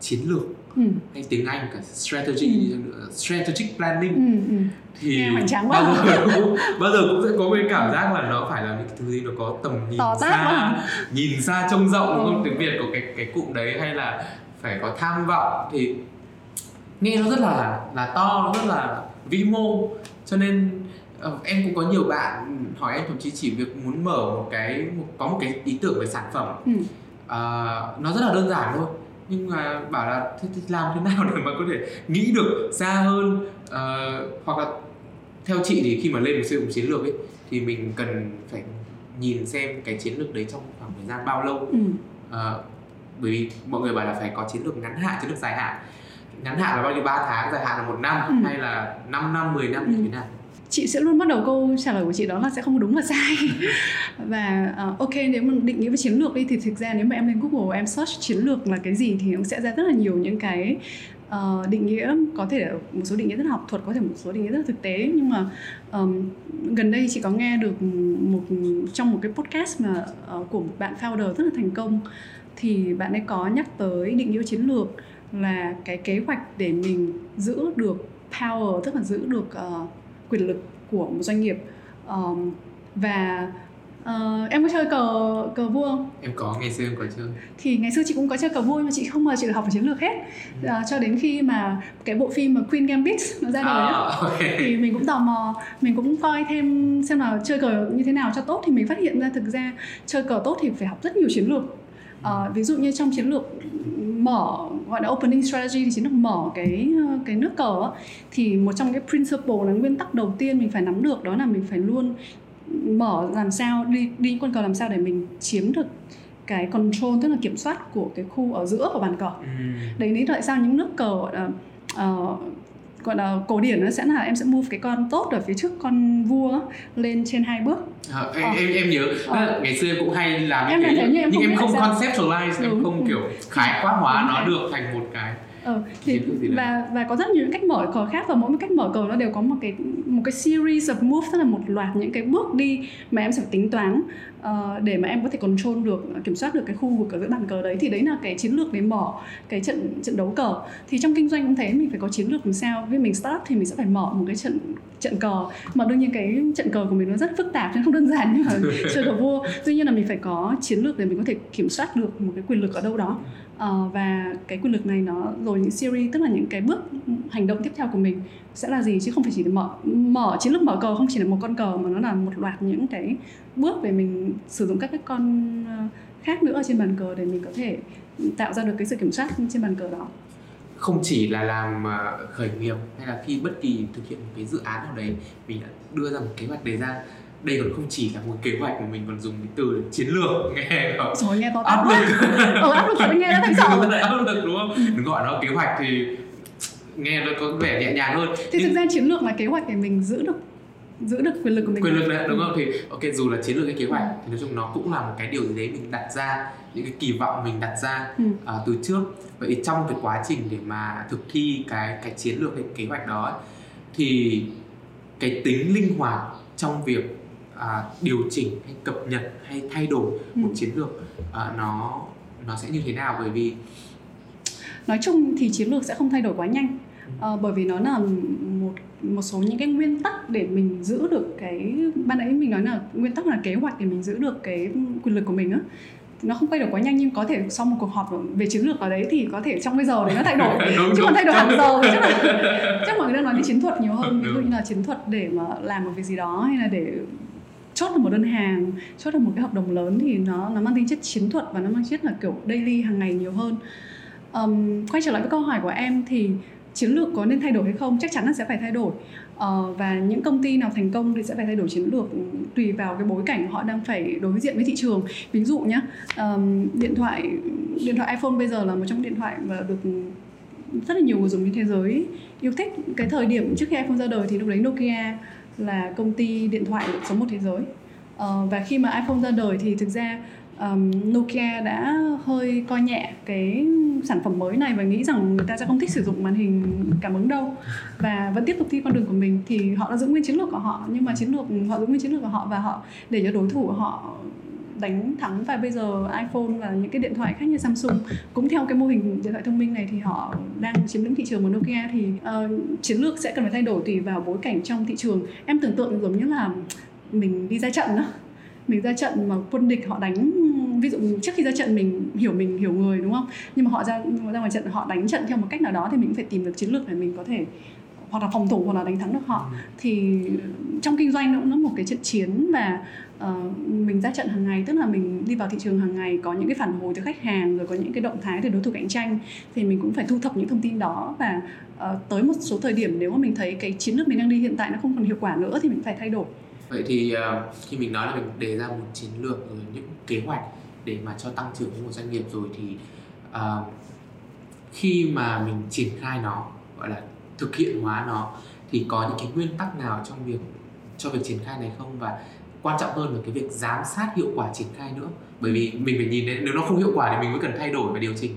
chiến lược ừ. hay tiếng Anh cả strategy Ừ. strategic planning Ừ, ừ. thì Nghe quá. bao giờ cũng bao giờ cũng sẽ có cái cảm giác là nó phải là những thứ gì nó có tầm nhìn tát xa nhìn xa trông rộng đúng không Ừ. tiếng Việt của cái cái cụm đấy hay là phải có tham vọng thì nghe nó rất là là to nó rất là vĩ mô cho nên ờ, em cũng có nhiều bạn hỏi em thậm chí chỉ việc muốn mở một cái một, có một cái ý tưởng về sản phẩm Ừ. Ờ, nó rất là đơn giản thôi nhưng mà bảo là thế thì làm thế nào để mà có thể nghĩ được xa hơn Ờ, hoặc là theo chị thì khi mà lên một xây dựng chiến lược ấy thì mình cần phải nhìn xem cái chiến lược đấy trong khoảng thời gian bao lâu Ừ. Ờ, bởi vì mọi người bảo là phải có chiến lược ngắn hạn chiến lược dài hạn ngắn hạn là bao nhiêu 3 tháng dài hạn là một năm Ừ. hay là 5 năm 10 năm như Ừ. thế nào chị sẽ luôn bắt đầu câu trả lời của chị đó là sẽ không có đúng và sai. Và uh, ok nếu mà định nghĩa về chiến lược đi thì thực ra nếu mà em lên google em search chiến lược là cái gì thì cũng sẽ ra rất là nhiều những cái uh, định nghĩa có thể là một số định nghĩa rất là học thuật có thể một số định nghĩa rất là thực tế. Nhưng mà um, gần đây chị có nghe được một trong một cái podcast mà uh, của một bạn founder rất là thành công thì bạn ấy có nhắc tới định nghĩa chiến lược là cái kế hoạch để mình giữ được power tức là giữ được uh, quyền lực của một doanh nghiệp Ờm, và ờ, em có chơi cờ cờ vua không? em có ngày xưa em có chơi thì ngày xưa chị cũng có chơi cờ vua nhưng mà chị không giờ chị được học về chiến lược hết Ừ. Ờ, cho đến khi mà cái bộ phim mà Queen Gambit nó ra đời à, ok. thì mình cũng tò mò mình cũng coi thêm xem là chơi cờ như thế nào cho tốt thì mình phát hiện ra thực ra chơi cờ tốt thì phải học rất nhiều chiến lược Ờ, ví dụ như trong chiến lược mở gọi là opening strategy thì chiến lược mở cái cái nước cờ á, thì một trong cái principle là nguyên tắc đầu tiên mình phải nắm được đó là mình phải luôn mở làm sao đi đi quân cờ làm sao để mình chiếm được cái control tức là kiểm soát của cái khu ở giữa của bàn cờ Ừ. đấy lý tại sao những nước cờ là ờ, gọi là cổ điển nó sẽ là em sẽ move cái con tốt ở phía trước con vua lên trên hai bước Ờ, em, Ờ. em em nhớ Ờ. ngày xưa em cũng hay làm Em làm thế nhưng em nhưng không em không conceptualize em Đúng, không ừ. kiểu khái quát hóa Đúng nó rồi. được thành một cái Ờ, thì và và có rất nhiều những cách mở cờ khác và mỗi một cách mở cờ nó đều có một cái một cái series of moves tức là một loạt những cái bước đi mà em sẽ phải tính toán ờ, để mà em có thể control được kiểm soát được cái khu vực ở giữa bàn cờ đấy thì đấy là cái chiến lược để mở cái trận trận đấu cờ. Thì trong kinh doanh cũng thế mình phải có chiến lược làm sao? Vì mình start thì mình sẽ phải mở một cái trận trận cờ. Mà đương nhiên cái trận cờ của mình nó rất phức tạp chứ không đơn giản như là chơi cờ vua. Tuy nhiên là mình phải có chiến lược để mình có thể kiểm soát được một cái quyền lực ở đâu đó. Ờ, và cái quyền lực này nó rồi những series tức là những cái bước hành động tiếp theo của mình sẽ là gì chứ không phải chỉ là mở mở chiến lược mở cờ không chỉ là một con cờ mà nó là một loạt những cái bước để mình sử dụng các cái con ờ, khác nữa trên bàn cờ để mình có thể tạo ra được cái sự kiểm soát trên bàn cờ đó. Không chỉ là làm ờ, khởi nghiệp hay là khi bất kỳ thực hiện một cái dự án nào đấy mình đã đưa ra một kế hoạch đề ra đây còn không chỉ là một kế hoạch mà mình còn dùng cái từ chiến lược nghe nó rồi nghe to tát áp lực. ờ áp lực nghe nó thành sợ áp lực đúng không? Đừng gọi nó kế hoạch thì nghe nó có vẻ nhẹ nhàng hơn. Thì Nhưng- thực ra chiến lược là kế hoạch để mình giữ được giữ được quyền lực của mình. Quyền lực đấy đúng không? Thì ok dù là chiến lược hay kế hoạch thì nói chung nó cũng là một cái điều gì đấy mình đặt ra những cái kỳ vọng mình đặt ra Ừ. à, từ trước. Vậy trong cái quá trình để mà thực thi cái cái chiến lược hay kế hoạch đó thì cái tính linh hoạt trong việc à, điều chỉnh hay cập nhật hay thay đổi Ừ. một chiến lược à, nó nó sẽ như thế nào? Bởi vì nói chung thì chiến lược sẽ không thay đổi quá nhanh. Ờ, bởi vì nó là một một số những cái nguyên tắc để mình giữ được cái ban nãy mình nói là nguyên tắc là kế hoạch để mình giữ được cái quyền lực của mình á. Nó không thay đổi quá nhanh nhưng có thể sau một cuộc họp về chiến lược ở đấy thì có thể trong cái giờ đấy nó thay đổi. Đúng, chứ đúng. còn thay đổi hàng giờ chắc là chắc mọi người đang nói đến chiến thuật nhiều hơn. Ví dụ như là chiến thuật để mà làm một việc gì đó hay là để chốt được một đơn hàng chốt được một cái hợp đồng lớn thì nó nó mang tính chất chiến thuật và nó mang chất là kiểu daily hàng ngày nhiều hơn um, quay trở lại với câu hỏi của em thì chiến lược có nên thay đổi hay không? Chắc chắn là sẽ phải thay đổi. Uh, và những công ty nào thành công thì sẽ phải thay đổi chiến lược tùy vào cái bối cảnh họ đang phải đối diện với thị trường. Ví dụ nhé điện thoại điện thoại iPhone bây giờ là một trong những điện thoại mà được rất là nhiều người dùng trên thế giới yêu thích. Cái thời điểm trước khi iPhone ra đời thì lúc đấy Nokia là công ty điện thoại số một thế giới. Uh, và khi mà iPhone ra đời thì thực ra um, Nokia đã hơi coi nhẹ cái sản phẩm mới này và nghĩ rằng người ta sẽ không thích sử dụng màn hình cảm ứng đâu. Và vẫn tiếp tục đi con đường của mình. Thì họ đã giữ nguyên chiến lược của họ nhưng mà chiến lược họ giữ nguyên chiến lược của họ và họ để cho đối thủ của họ đánh thắng. Và bây giờ iPhone và những cái điện thoại khác như Samsung cũng theo cái mô hình điện thoại thông minh này thì họ đang chiếm lĩnh thị trường của Nokia. Thì uh, chiến lược sẽ cần phải thay đổi tùy vào bối cảnh trong thị trường. Em tưởng tượng giống như là mình đi ra trận đó mình ra trận mà quân địch họ đánh ví dụ trước khi ra trận mình hiểu mình hiểu người đúng không? Nhưng mà họ ra ra ngoài trận họ đánh trận theo một cách nào đó thì mình cũng phải tìm được chiến lược để mình có thể hoặc là phòng thủ hoặc là đánh thắng được họ. Ừ. thì trong kinh doanh nó cũng là một cái trận chiến và uh, mình ra trận hàng ngày tức là mình đi vào thị trường hàng ngày có những cái phản hồi từ khách hàng rồi có những cái động thái từ đối thủ cạnh tranh thì mình cũng phải thu thập những thông tin đó và uh, tới một số thời điểm nếu mà mình thấy cái chiến lược mình đang đi hiện tại nó không còn hiệu quả nữa thì mình phải thay đổi vậy thì uh, khi mình nói là mình đề ra một chiến lược rồi những kế hoạch để mà cho tăng trưởng của một doanh nghiệp rồi thì uh, khi mà mình triển khai nó gọi là thực hiện hóa nó thì có những cái nguyên tắc nào trong việc cho việc triển khai này không và quan trọng hơn là cái việc giám sát hiệu quả triển khai nữa bởi vì mình phải nhìn đến nếu nó không hiệu quả thì mình mới cần thay đổi và điều chỉnh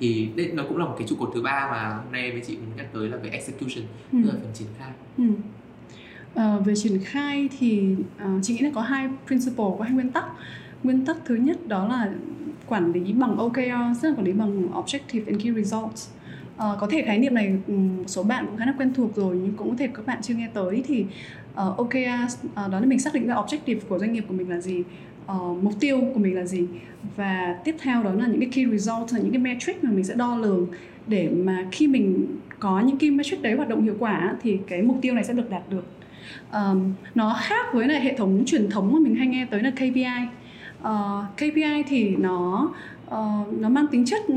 thì đây nó cũng là một cái trụ cột thứ ba mà hôm nay với chị cũng nhắc tới là về execution ừ. tức là phần triển khai ừ. À, về triển khai thì uh, chị nghĩ là có hai principle có hai nguyên tắc. Nguyên tắc thứ nhất đó là quản lý bằng OKR ờ, tức là quản lý bằng objective and key results. Uh, có thể khái niệm này ừ, một số bạn cũng khá là quen thuộc rồi nhưng cũng có thể các bạn chưa nghe tới thì uh, OKR uh, đó là mình xác định ra objective của doanh nghiệp của mình là gì uh, mục tiêu của mình là gì. Và tiếp theo đó là những cái key result là những cái metric mà mình sẽ đo lường để mà khi mình có những cái metric đấy hoạt động hiệu quả thì cái mục tiêu này sẽ được đạt được um, nó khác với lại hệ thống truyền thống mà mình hay nghe tới là KPI uh, ờ, KPI thì nó uh, nó mang tính chất ừ,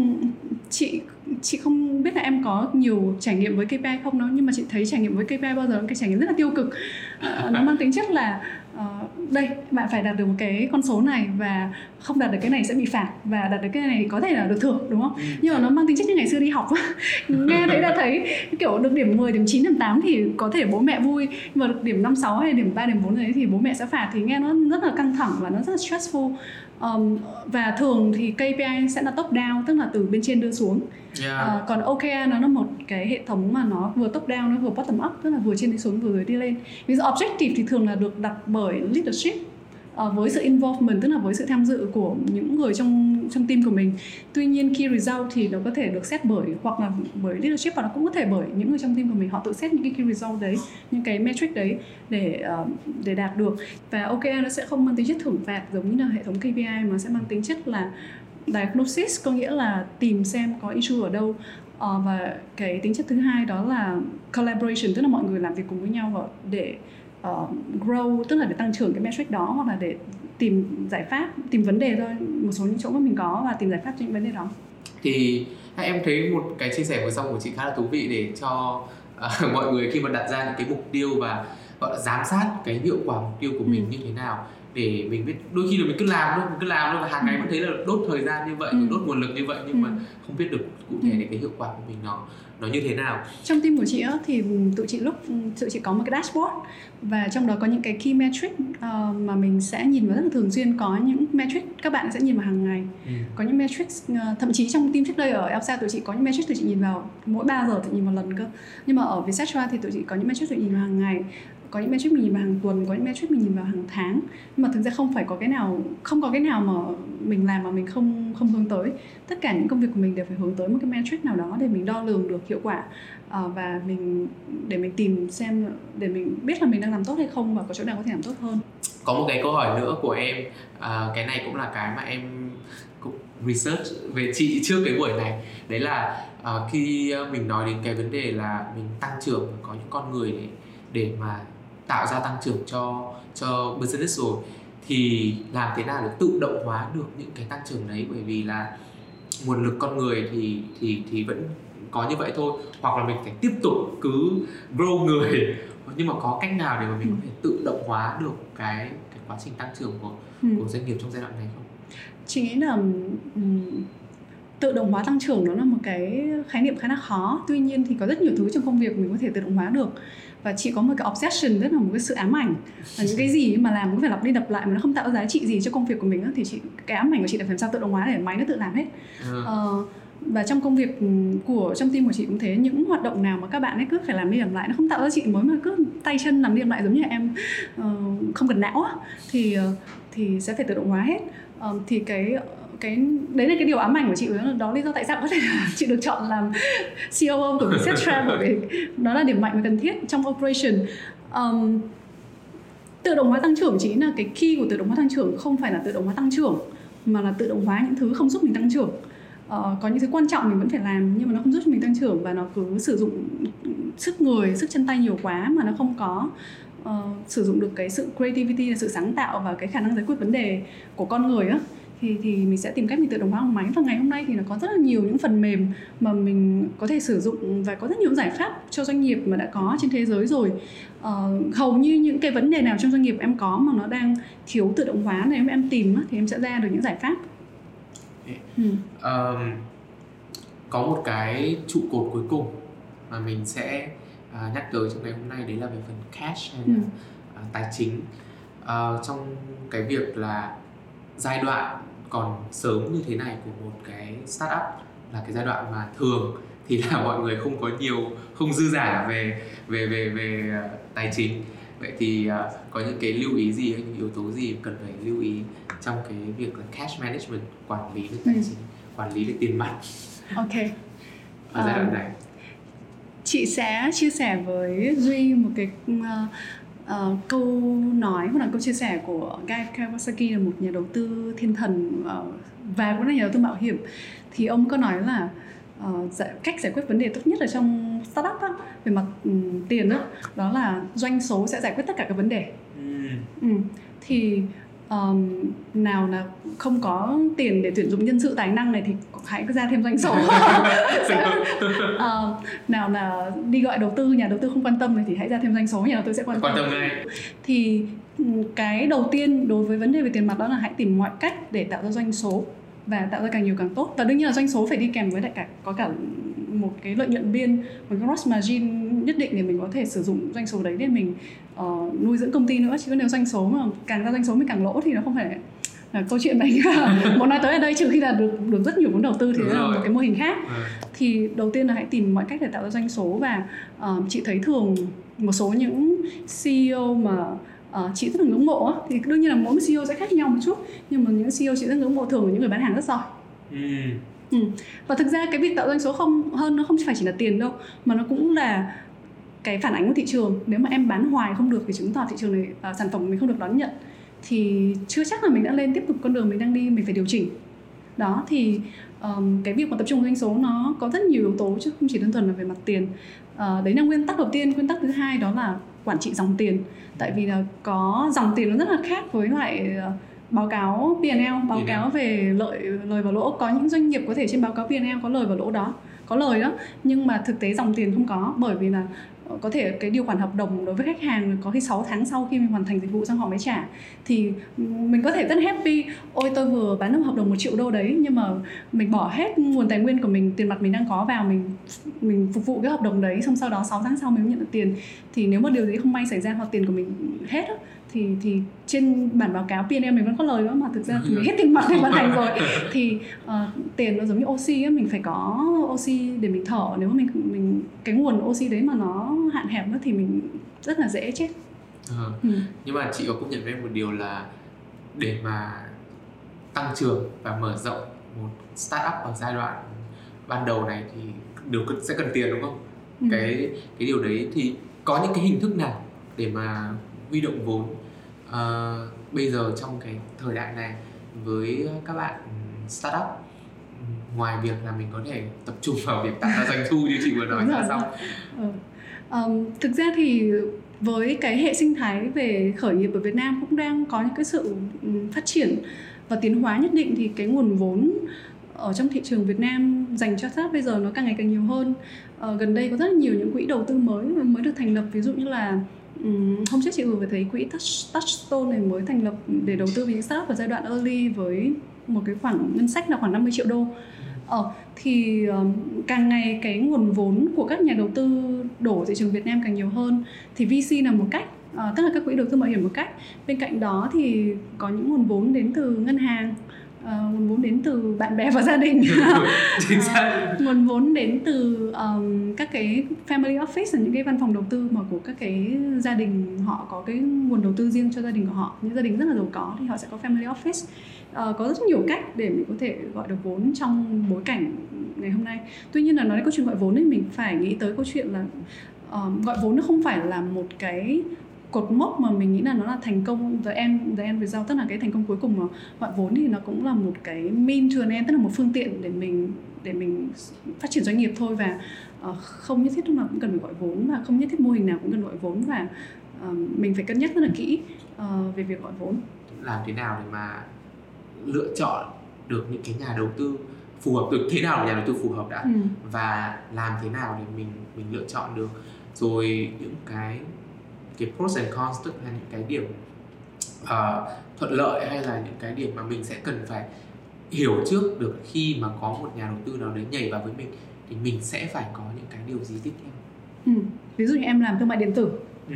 chị chị không biết là em có nhiều trải nghiệm với KPI không nó nhưng mà chị thấy trải nghiệm với KPI bao giờ là cái trải nghiệm rất là tiêu cực. Uh, nó mang tính chất là uh, đây bạn phải đạt được một cái con số này và không đạt được cái này sẽ bị phạt và đạt được cái này có thể là được thưởng đúng không ừ. nhưng mà nó mang tính chất như ngày xưa đi học nghe thấy là thấy kiểu được điểm 10, điểm 9, điểm 8 thì có thể bố mẹ vui nhưng mà được điểm 5, 6 hay điểm 3, điểm 4 đấy thì bố mẹ sẽ phạt thì nghe nó rất là căng thẳng và nó rất là stressful um, và thường thì KPI sẽ là top down tức là từ bên trên đưa xuống. Yeah. uh, còn OKR nó là một cái hệ thống mà nó vừa top down nó vừa bottom up tức là vừa trên đi xuống vừa dưới đi lên. Ví dụ objective thì thường là được đặt bởi leadership uh, với sự involvement tức là với sự tham dự của những người trong trong team của mình. Tuy nhiên key result thì nó có thể được xét bởi hoặc là bởi leadership và nó cũng có thể bởi những người trong team của mình họ tự xét những cái key result đấy những cái metric đấy để uh, để đạt được. Và OKR nó sẽ không mang tính chất thưởng phạt giống như là hệ thống KPI mà sẽ mang tính chất là diagnosis có nghĩa là tìm xem có issue ở đâu. Uh, và cái tính chất thứ hai đó là collaboration tức là mọi người làm việc cùng với nhau để uh, grow tức là để tăng trưởng cái metric đó hoặc là để tìm giải pháp tìm vấn đề thôi một số những chỗ mà mình có và tìm giải pháp cho những vấn đề đó thì em thấy một cái chia sẻ vừa xong của chị khá là thú vị để cho uh, mọi người khi mà đặt ra những cái mục tiêu và gọi là giám sát cái hiệu quả mục tiêu của mình ừ. như thế nào để mình biết đôi khi là mình cứ làm thôi mình cứ làm thôi và hàng ngày ừ. vẫn thấy là đốt thời gian như vậy ừ. đốt nguồn lực như vậy nhưng ừ. mà không biết được cụ thể ừ. cái hiệu quả của mình nó nó như thế nào trong team của chị á, thì tụi chị lúc tụi chị có một cái dashboard và trong đó có những cái key metric uh, mà mình sẽ nhìn vào rất là thường xuyên có những metric các bạn sẽ nhìn vào hàng ngày ừ. có những metric uh, thậm chí trong team trước đây ở Elsa tụi chị có những metric tụi chị nhìn vào mỗi 3 giờ tụi nhìn một lần cơ nhưng mà ở Vietcetera thì tụi chị có những metric tụi nhìn vào hàng ngày có những metric mình nhìn vào hàng tuần có những metric mình nhìn vào hàng tháng. Nhưng mà thực ra không phải có cái nào không có cái nào mà mình làm mà mình không không hướng tới. Tất cả những công việc của mình đều phải hướng tới một cái metric nào đó để mình đo lường được hiệu quả à, và mình để mình tìm xem để mình biết là mình đang làm tốt hay không và có chỗ nào có thể làm tốt hơn. Có một cái câu hỏi nữa của em à, cái này cũng là cái mà em cũng research về chị trước cái buổi này. Đấy là à, khi mình nói đến cái vấn đề là mình tăng trưởng có những con người để để mà tạo ra tăng trưởng cho cho business rồi thì làm thế nào để tự động hóa được những cái tăng trưởng đấy? Bởi vì là nguồn lực con người thì thì thì vẫn có như vậy thôi. Hoặc là mình phải tiếp tục cứ grow người. Nhưng mà có cách nào để mà mình có thể tự động hóa được cái cái quá trình tăng trưởng của ừ. của doanh nghiệp trong giai đoạn này không? Chị nghĩ là tự động hóa tăng trưởng nó là một cái khái niệm khá là khó. Tuy nhiên thì có rất nhiều thứ trong công việc mình có thể tự động hóa được và chị có một cái obsession rất là một cái sự ám ảnh. Là những cái gì mà làm cũng phải lặp đi lặp lại mà nó không tạo giá trị gì cho công việc của mình thì chị cái ám ảnh của chị là phải làm sao tự động hóa để máy nó tự làm hết. Ừ. uh, và trong công việc của trong team của chị cũng thế những hoạt động nào mà các bạn ấy cứ phải làm đi làm lại nó không tạo giá trị mới mà cứ tay chân làm đi làm lại giống như em uh, không cần não á thì uh, thì sẽ phải tự động hóa hết. Um, thì cái cái đấy là cái điều ám ảnh của chị đó là đó lý do tại sao có thể chị được chọn làm COO của Vietjet Travel bởi đó là điểm mạnh và cần thiết trong operation. Um, tự động hóa tăng trưởng chỉ là cái key của tự động hóa tăng trưởng không phải là tự động hóa tăng trưởng mà là tự động hóa những thứ không giúp mình tăng trưởng. Uh, có những thứ quan trọng mình vẫn phải làm nhưng mà nó không giúp mình tăng trưởng và nó cứ sử dụng sức người sức chân tay nhiều quá mà nó không có uh, sử dụng được cái sự creativity là sự sáng tạo và cái khả năng giải quyết vấn đề của con người á thì thì mình sẽ tìm cách mình tự động hóa bằng máy. Và ngày hôm nay thì nó có rất là nhiều những phần mềm mà mình có thể sử dụng và có rất nhiều giải pháp cho doanh nghiệp mà đã có trên thế giới rồi. Uh, hầu như những cái vấn đề nào trong doanh nghiệp em có mà nó đang thiếu tự động hóa này em tìm thì em sẽ ra được những giải pháp. Ừ. um, có một cái trụ cột cuối cùng mà mình sẽ uh, nhắc tới trong ngày hôm nay đấy là về phần cash hay là ừ. uh, tài chính. Uh, trong cái việc là giai đoạn còn sớm như thế này của một cái startup là cái giai đoạn mà thường thì là mọi người không có nhiều không dư giả về về về về ờ, tài chính. Vậy thì uh, có những cái lưu ý gì hay những yếu tố gì cần phải lưu ý trong cái việc là cash management quản lý được tài ừ. chính quản lý được tiền mặt? Ok. Ở giai đoạn này. chị sẽ chia sẻ với duy một cái uh, uh, câu nói hoặc là câu chia sẻ của Guy Kawasaki là một nhà đầu tư thiên thần uh, và cũng là nhà đầu tư mạo hiểm thì ông có nói là uh, giải, cách giải quyết vấn đề tốt nhất ở trong startup á, về mặt um, tiền đó, đó là doanh số sẽ giải quyết tất cả các vấn đề. Mm. Ừ. thì um, nào là không có tiền để tuyển dụng nhân sự tài năng này thì hãy ra thêm doanh số. Uh, nào là đi gọi đầu tư nhà đầu tư không quan tâm này thì hãy ra thêm doanh số nhà đầu tư sẽ quan, quan tâm ngay. Thì cái đầu tiên đối với vấn đề về tiền mặt đó là hãy tìm mọi cách để tạo ra doanh số và tạo ra càng nhiều càng tốt. Và đương nhiên là doanh số phải đi kèm với lại cả có cả một cái lợi nhuận biên một cái gross margin nhất định để mình có thể sử dụng doanh số đấy để mình uh, nuôi dưỡng công ty nữa. Chứ nếu doanh số mà càng ra doanh số mình càng lỗ thì nó không phải là câu chuyện này. Muốn nói tới ở đây trừ khi là được được rất nhiều vốn đầu tư thì Đúng là một cái mô hình khác. À. thì đầu tiên là hãy tìm mọi cách để tạo ra doanh số và uh, chị thấy thường một số những CEO mà uh, chị rất là ngưỡng mộ thì đương nhiên là mỗi CEO sẽ khác nhau một chút. Nhưng mà những CEO chị rất ngưỡng mộ thường là những người bán hàng rất giỏi. Ừ. Ừ. và thực ra cái việc tạo doanh số không hơn nó không phải chỉ là tiền đâu mà nó cũng là cái phản ánh của thị trường. Nếu mà em bán hoài không được thì chứng tỏ thị trường này à, sản phẩm của mình không được đón nhận. Thì chưa chắc là mình đã lên tiếp tục con đường mình đang đi mình phải điều chỉnh. Đó thì um, cái việc mà tập trung doanh số nó có rất nhiều yếu tố chứ không chỉ đơn thuần là về mặt tiền. Uh, đấy là nguyên tắc đầu tiên. Nguyên tắc thứ hai đó là quản trị dòng tiền. Tại vì là có dòng tiền nó rất là khác với lại uh, báo cáo P&L báo cáo về lợi lời và lỗ. Có những doanh nghiệp có thể trên báo cáo P&L có lời và lỗ đó có lời đó nhưng mà thực tế dòng tiền không có bởi vì là có thể cái điều khoản hợp đồng đối với khách hàng có khi 6 tháng sau khi mình hoàn thành dịch vụ xong họ mới trả. Thì mình có thể rất happy ôi tôi vừa bán được hợp đồng một triệu đô đấy nhưng mà mình bỏ hết nguồn tài nguyên của mình tiền mặt mình đang có vào mình mình phục vụ cái hợp đồng đấy xong sau đó 6 tháng sau mình mới nhận được tiền. Thì nếu mà điều gì không may xảy ra hoặc tiền của mình hết á, thì thì trên bản báo cáo P&L mình vẫn có lời đó mà thực ra thì hết tiền mặt để vận hành rồi. Thì uh, tiền nó giống như oxy á mình phải có oxy để mình thở. Nếu mà mình mình cái nguồn oxy đấy mà nó hạn hẹp nữa thì mình rất là dễ chết. À, ừ. nhưng mà chị có công nhận với em một điều là để mà tăng trưởng và mở rộng một startup ở giai đoạn ban đầu này thì đều sẽ cần tiền đúng không? Ừ. cái cái điều đấy thì có những cái hình thức nào để mà huy động vốn uh, bây giờ trong cái thời đại này với các bạn startup ngoài việc là mình có thể tập trung vào việc tạo ra doanh thu như chị vừa nói ra xong ừ. um, thực ra thì với cái hệ sinh thái về khởi nghiệp ở Việt Nam cũng đang có những cái sự phát triển và tiến hóa nhất định thì cái nguồn vốn ở trong thị trường Việt Nam dành cho startup bây giờ nó càng ngày càng nhiều hơn. Ờ, gần đây có rất là nhiều những quỹ đầu tư mới mới được thành lập ví dụ như là Ừ, hôm trước chị vừa mới thấy quỹ Touch, Touchstone này mới thành lập để đầu tư vào những startup ở giai đoạn early với một cái khoản ngân sách là khoảng 50 triệu đô. Ờ, thì um, càng ngày cái nguồn vốn của các nhà đầu tư đổ thị trường Việt Nam càng nhiều hơn. Thì VC là một cách uh, tức là các quỹ đầu tư mạo hiểm một cách. Bên cạnh đó thì có những nguồn vốn đến từ ngân hàng nguồn vốn đến từ bạn bè và gia đình. Chính xác. Nguồn vốn đến từ um, các cái family office là những cái văn phòng đầu tư mà của các cái gia đình họ có cái nguồn đầu tư riêng cho gia đình của họ. Những gia đình rất là giàu có thì họ sẽ có family office. Uh, có rất nhiều cách để mình có thể gọi được vốn trong bối cảnh ngày hôm nay. Tuy nhiên là nói đến câu chuyện gọi vốn ấy mình phải nghĩ tới câu chuyện là uh, gọi vốn nó không phải là một cái cột mốc mà mình nghĩ là nó là thành công the end the end result tức là cái thành công cuối cùng mà gọi vốn thì nó cũng là một cái mean to an end tức là một phương tiện để mình để mình phát triển doanh nghiệp thôi và uh, không nhất thiết lúc nào cũng cần phải gọi vốn và không nhất thiết mô hình nào cũng cần gọi vốn và uh, mình phải cân nhắc rất là kỹ uh, về việc gọi vốn làm thế nào để mà lựa chọn được những cái nhà đầu tư phù hợp được thế nào là nhà đầu tư phù hợp đã ừ. và làm thế nào để mình mình lựa chọn được rồi những cái cái pros and cons tức là những cái điểm uh, thuận lợi hay là những cái điểm mà mình sẽ cần phải hiểu trước được khi mà có một nhà đầu tư nào đấy nhảy vào với mình thì mình sẽ phải có những cái điều gì tiếp theo ừ. ví dụ như em làm thương mại điện tử Ừ.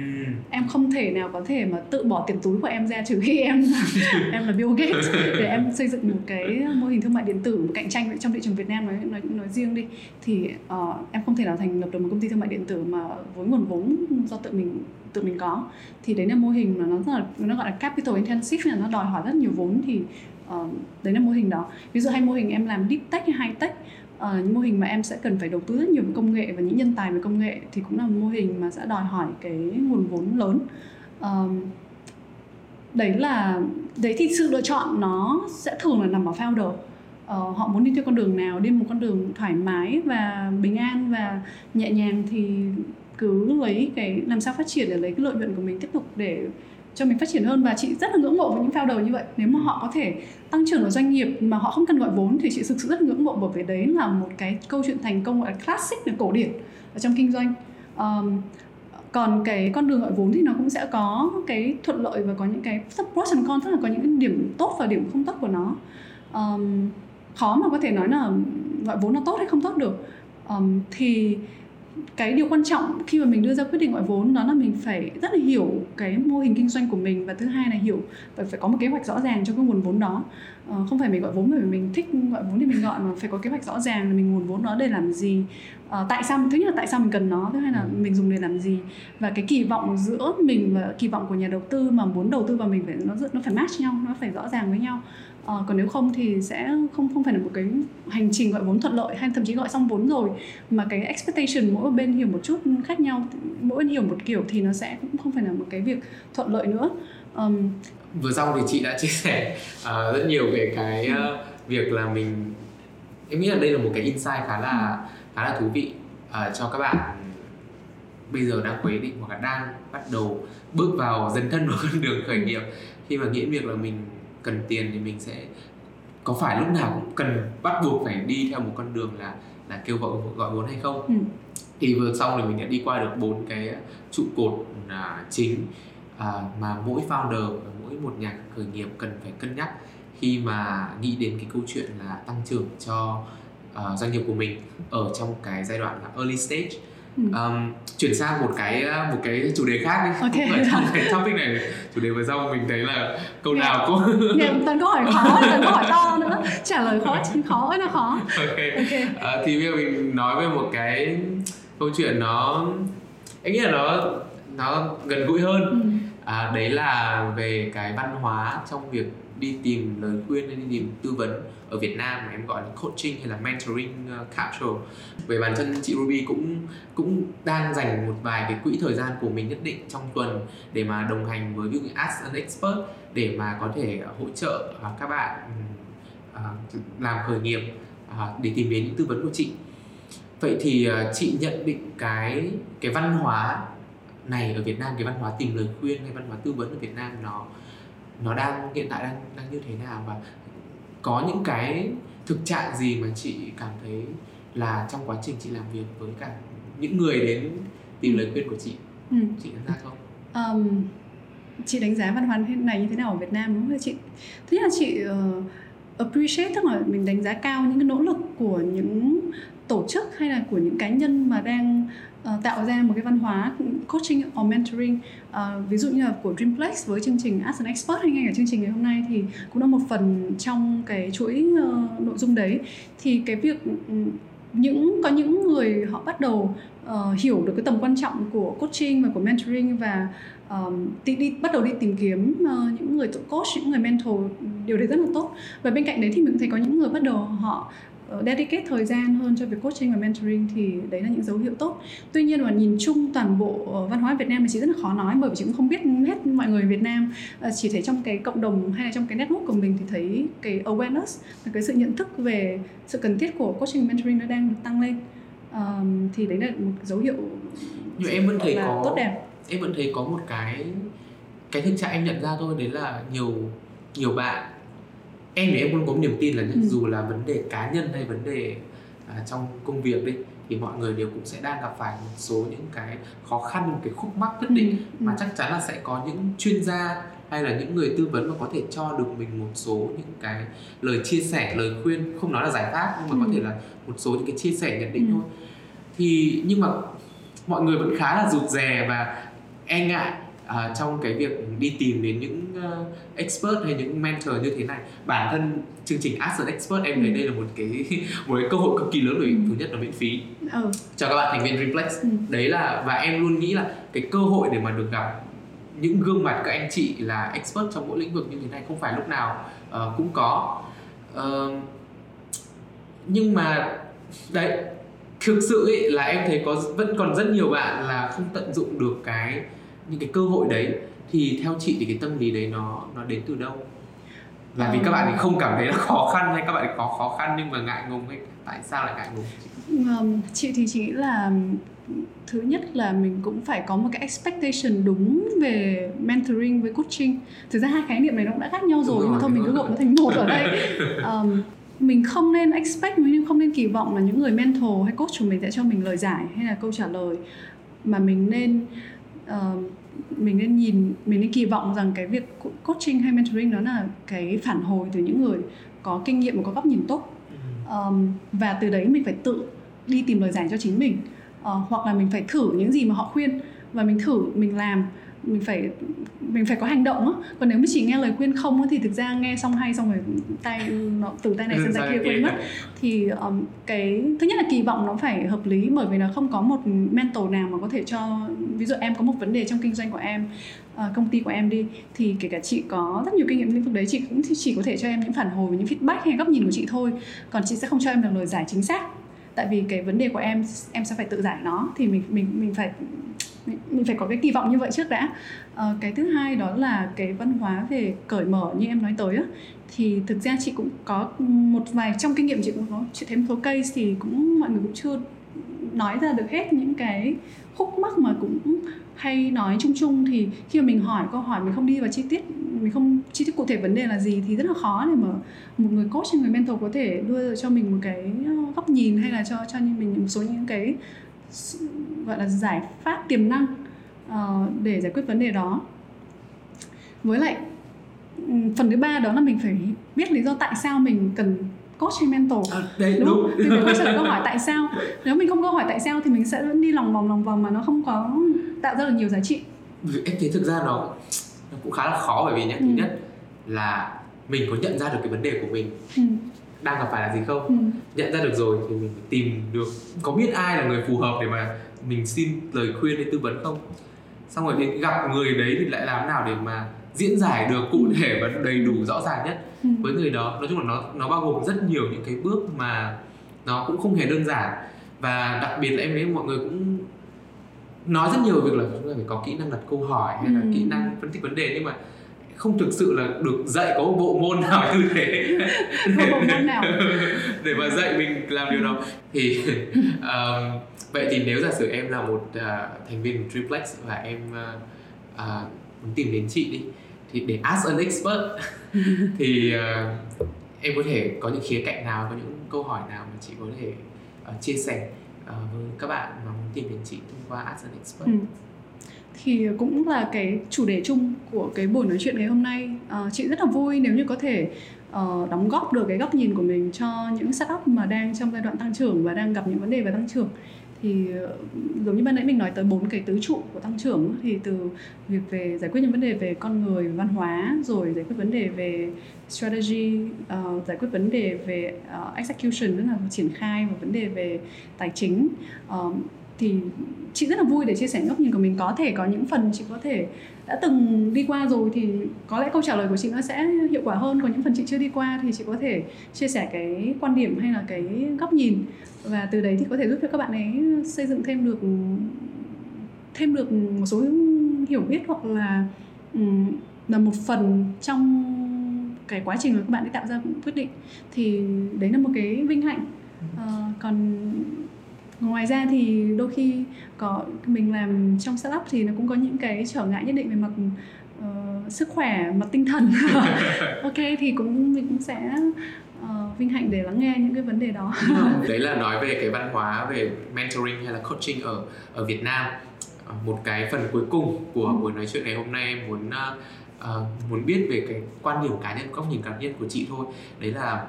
em không thể nào có thể mà tự bỏ tiền túi của em ra trừ khi em em là Bill Gates. Để em xây dựng một cái mô hình thương mại điện tử cạnh tranh trong thị trường Việt Nam nói nói nói riêng đi. Thì uh, em không thể nào thành lập được một công ty thương mại điện tử mà với nguồn vốn do tự mình tự mình có. Thì đấy là mô hình mà nó rất là nó gọi là capital intensive là nó đòi hỏi rất nhiều vốn thì uh, đấy là mô hình đó. Ví dụ hay mô hình em làm deep tech hay high tech uh, những mô hình mà em sẽ cần phải đầu tư rất nhiều về công nghệ và những nhân tài về công nghệ thì cũng là mô hình mà sẽ đòi hỏi cái nguồn vốn lớn. Uh, đấy là đấy thì sự lựa chọn nó sẽ thường là nằm ở founder. Uh, họ muốn đi theo con đường nào đi một con đường thoải mái và bình an và nhẹ nhàng thì cứ lấy cái làm sao phát triển để lấy cái lợi nhuận của mình tiếp tục để cho mình phát triển hơn. Và chị rất là ngưỡng mộ với những founder như vậy. Nếu mà họ có thể tăng trưởng ở doanh nghiệp mà họ không cần gọi vốn thì chị thực sự rất ngưỡng mộ bởi vì đấy là một cái câu chuyện thành công gọi là classic là cổ điển ở trong kinh doanh. Um, còn cái con đường gọi vốn thì nó cũng sẽ có cái thuận lợi và có những cái pros and cons tức là có những điểm tốt và điểm không tốt của nó. Um, khó mà có thể nói là gọi vốn nó tốt hay không tốt được. Um, thì cái điều quan trọng khi mà mình đưa ra quyết định gọi vốn đó là mình phải rất là hiểu cái mô hình kinh doanh của mình và thứ hai là hiểu và phải có một kế hoạch rõ ràng cho cái nguồn vốn đó. Ờ, không phải mình gọi vốn bởi vì mình thích gọi vốn thì mình gọi mà phải có kế hoạch rõ ràng là mình nguồn vốn đó để làm gì. Ờ, tại sao thứ nhất là tại sao mình cần nó thứ hai là ừ. mình dùng để làm gì. Và cái kỳ vọng giữa mình và kỳ vọng của nhà đầu tư mà muốn đầu tư vào mình phải nó nó phải match nhau nó phải rõ ràng với nhau à, còn nếu không thì sẽ không không phải là một cái hành trình gọi vốn thuận lợi hay thậm chí gọi xong vốn rồi. Mà cái expectation mỗi bên hiểu một chút khác nhau mỗi bên hiểu một kiểu thì nó sẽ cũng không phải là một cái việc thuận lợi nữa. Um, vừa xong thì chị đã chia sẻ uh, rất nhiều về cái uh, việc là mình em nghĩ là đây là một cái insight khá là khá là thú vị uh, cho các bạn bây giờ đang quyết định hoặc là đang bắt đầu bước vào dần thân vào con đường khởi nghiệp. Khi mà nghĩ việc là mình cần tiền thì mình sẽ có phải lúc nào cũng cần bắt buộc phải đi theo một con đường là là kêu gọi gọi vốn hay không ừ. thì vừa xong thì mình đã đi qua được bốn cái trụ cột à, chính à, mà mỗi founder và mỗi một nhà khởi nghiệp cần phải cân nhắc khi mà nghĩ đến cái câu chuyện là tăng trưởng cho uh, doanh nghiệp của mình ở trong cái giai đoạn là early stage um, chuyển sang một cái một cái chủ đề khác đi okay. cũng ở trong cái topic này chủ đề vừa xong mình thấy là câu yeah. nào cũng yeah, toàn câu hỏi khó toàn câu hỏi to nữa trả lời khó khó ơi là khó ok, okay. Uh, thì bây giờ mình nói về một cái câu chuyện nó anh nghĩ là nó nó gần gũi hơn ừ. à, đấy là về cái văn hóa trong việc đi tìm lời khuyên hay đi tìm tư vấn ở Việt Nam mà em gọi là coaching hay là mentoring ờ, uh, culture về bản thân chị Ruby cũng cũng đang dành một vài cái quỹ thời gian của mình nhất định trong tuần để mà đồng hành với ví dụ as an expert để mà có thể hỗ trợ uh, các bạn uh, làm khởi nghiệp uh, để tìm đến những tư vấn của chị. Vậy thì uh, chị nhận định cái cái văn hóa này ở Việt Nam cái văn hóa tìm lời khuyên hay văn hóa tư vấn ở Việt Nam nó nó đang hiện tại đang đang như thế nào? Và có những cái thực trạng gì mà chị cảm thấy là trong quá trình chị làm việc với cả những người đến tìm lời khuyên của chị? Ừ. chị đánh giá không? Um, chị đánh giá văn hóa này như thế nào ở Việt Nam đúng không chị? Thứ nhất là chị uh, appreciate tức là mình đánh giá cao những cái nỗ lực của những tổ chức hay là của những cá nhân mà đang uh, tạo ra một cái văn hóa coaching or mentoring? Uh, ví dụ như là của Dreamplex với chương trình As an Expert hay ngay cả chương trình ngày hôm nay thì cũng là một phần trong cái chuỗi uh, nội dung đấy. Thì cái việc ừ, những có những người họ bắt đầu uh, hiểu được cái tầm quan trọng của coaching và của mentoring và um, đi, đi bắt đầu đi tìm kiếm uh, những người coach những người mentor điều đấy rất là tốt. Và bên cạnh đấy thì mình thấy có những người bắt đầu họ dedicate thời gian hơn cho việc coaching và mentoring thì đấy là những dấu hiệu tốt. Tuy nhiên mà nhìn chung toàn bộ uh, văn hóa Việt Nam thì chị rất là khó nói bởi vì chị cũng không biết hết mọi người Việt Nam. Uh, chỉ thấy trong cái cộng đồng hay là trong cái network của mình thì thấy cái awareness cái sự nhận thức về sự cần thiết của coaching mentoring nó đang được tăng lên. Um, thì đấy là một dấu hiệu nhưng em vẫn thấy có tốt đẹp. em vẫn thấy có một cái cái thực trạng em nhận ra thôi đấy là nhiều nhiều bạn em thì em luôn có niềm tin là ừ. dù là vấn đề cá nhân hay vấn đề à, trong công việc đi thì mọi người đều cũng sẽ đang gặp phải một số những cái khó khăn một cái khúc mắc nhất định ừ. ừ. mà chắc chắn là sẽ có những chuyên gia hay là những người tư vấn mà có thể cho được mình một số những cái lời chia sẻ lời khuyên không nói là giải pháp nhưng mà ừ. có thể là một số những cái chia sẻ nhận định ừ. thôi thì nhưng mà mọi người vẫn khá là rụt rè và e ngại uh, trong cái việc đi tìm đến những uh, expert hay những mentor như thế này bản thân chương trình Ask an Expert em thấy ừ. đây là một cái một cái cơ hội cực kỳ lớn bởi ừ. thứ nhất là miễn phí ừ. cho các bạn thành viên Reflex ừ. đấy là và em luôn nghĩ là cái cơ hội để mà được gặp những gương mặt các anh chị là expert trong mỗi lĩnh vực như thế này không phải lúc nào uh, cũng có uh, nhưng mà đấy thực sự ấy là em thấy có vẫn còn rất nhiều bạn là không tận dụng được cái những cái cơ hội đấy thì theo chị thì cái tâm lý đấy nó nó đến từ đâu? Là vì các bạn ấy không cảm thấy là khó khăn hay các bạn ấy có khó khăn nhưng mà ngại ngùng ấy tại sao lại ngại ngùng? Chị thì chị nghĩ là thứ nhất là mình cũng phải có một cái expectation đúng về mentoring với coaching. Thực ra hai khái niệm này nó cũng đã khác nhau rồi, rồi nhưng mà thôi mình cứ gọi nó thành một ở đây. Um, mình không nên expect mình không nên kỳ vọng là những người mentor hay coach của mình sẽ cho mình lời giải hay là câu trả lời mà mình nên uh, mình nên nhìn mình nên kỳ vọng rằng cái việc coaching hay mentoring đó là cái phản hồi từ những người có kinh nghiệm và có góc nhìn tốt. Um, và từ đấy mình phải tự đi tìm lời giải cho chính mình. Uh, hoặc là mình phải thử những gì mà họ khuyên và mình thử mình làm mình phải mình phải có hành động á. Còn nếu mà chỉ nghe lời khuyên không á thì thực ra nghe xong hay xong rồi tay nó từ tay này sang tay kia quên mất. thì um, cái thứ nhất là kỳ vọng nó phải hợp lý bởi vì nó không có một mentor nào mà có thể cho ví dụ em có một vấn đề trong kinh doanh của em uh, công ty của em đi thì kể cả chị có rất nhiều kinh nghiệm lĩnh vực đấy chị cũng chỉ có thể cho em những phản hồi những feedback hay góc nhìn của chị thôi. Còn chị sẽ không cho em được lời giải chính xác. Tại vì cái vấn đề của em em sẽ phải tự giải nó. Thì mình mình mình phải mình phải có cái kỳ vọng như vậy trước đã. À, cái thứ hai đó là cái văn hóa về cởi mở như em nói tới á thì thực ra chị cũng có một vài trong kinh nghiệm chị cũng có chị thấy một số case thì cũng mọi người cũng chưa nói ra được hết những cái khúc mắc mà cũng hay nói chung chung. Thì khi mà mình hỏi câu hỏi mình không đi vào chi tiết mình không chi tiết cụ thể vấn đề là gì thì rất là khó để mà một người coach hay người mentor có thể đưa cho mình một cái ờ, góc nhìn hay là cho cho mình một số những cái gọi là giải pháp tiềm năng uh, để giải quyết vấn đề đó. Với lại phần thứ ba đó là mình phải biết lý do tại sao mình cần coach hay mentor. À, đấy, đúng, đúng. mình phải trở lại câu hỏi tại sao. Nếu mình không câu hỏi tại sao thì mình sẽ đi lòng vòng lòng vòng mà nó không có tạo ra được nhiều giá trị. Em thấy thực ra nó nó cũng khá là khó bởi vì thứ ừ. nhất là mình có nhận ra được cái vấn đề của mình. Ừ đang gặp phải là gì không ừ. nhận ra được rồi thì mình tìm được có biết ai là người phù hợp để mà mình xin lời khuyên hay tư vấn không xong rồi thì gặp người đấy thì lại làm nào để mà diễn giải được cụ thể và đầy đủ rõ ràng nhất ừ. với người đó nói chung là nó nó bao gồm rất nhiều những cái bước mà nó cũng không hề đơn giản và đặc biệt là em thấy mọi người cũng nói rất nhiều việc là chúng ta phải có kỹ năng đặt câu hỏi hay là ừ. kỹ năng phân tích vấn đề nhưng mà không thực sự là được dạy có một bộ môn nào như thế. Để, bộ môn nào. Để mà dạy mình làm điều đó. Thì um, vậy thì nếu giả sử em là một uh, thành viên của triplex và em uh, uh, muốn tìm đến chị đi thì để ask an expert thì uh, em có thể có những khía cạnh nào có những câu hỏi nào mà chị có thể uh, chia sẻ uh, với các bạn mà muốn tìm đến chị thông qua ask an expert? Ừ thì cũng là cái chủ đề chung của cái buổi nói chuyện ngày hôm nay. À, chị rất là vui nếu như có thể uh, đóng góp được cái góc nhìn của mình cho những startup mà đang trong giai đoạn tăng trưởng và đang gặp những vấn đề về tăng trưởng. Thì ờ, giống như ban nãy mình nói tới bốn cái tứ trụ của tăng trưởng thì từ việc về giải quyết những vấn đề về con người văn hóa rồi giải quyết vấn đề về strategy uh, giải quyết vấn đề về uh, execution tức là triển khai và vấn đề về tài chính. Uh, thì chị rất là vui để chia sẻ góc nhìn của mình. Có thể có những phần chị có thể đã từng đi qua rồi thì có lẽ câu trả lời của chị nó sẽ hiệu quả hơn. Còn những phần chị chưa đi qua thì chị có thể chia sẻ cái quan điểm hay là cái góc nhìn. Và từ đấy thì có thể giúp cho các bạn ấy xây dựng thêm được thêm được một số hiểu biết hoặc là là một phần trong cái quá trình mà các bạn ấy tạo ra quyết định. Thì đấy là một cái vinh hạnh. À, còn ngoài ra thì đôi khi có mình làm trong startup thì nó cũng có những cái trở ngại nhất định về mặt uh, sức khỏe mặt tinh thần. Ok thì cũng mình cũng sẽ uh, vinh hạnh để lắng nghe những cái vấn đề đó. Đấy là nói về cái văn hóa về mentoring hay là coaching ở ở Việt Nam. Ờ, một cái phần cuối cùng của ừ. buổi nói chuyện ngày hôm nay muốn uh, muốn biết về cái quan điểm cá nhân góc nhìn cá nhân của chị thôi. Đấy là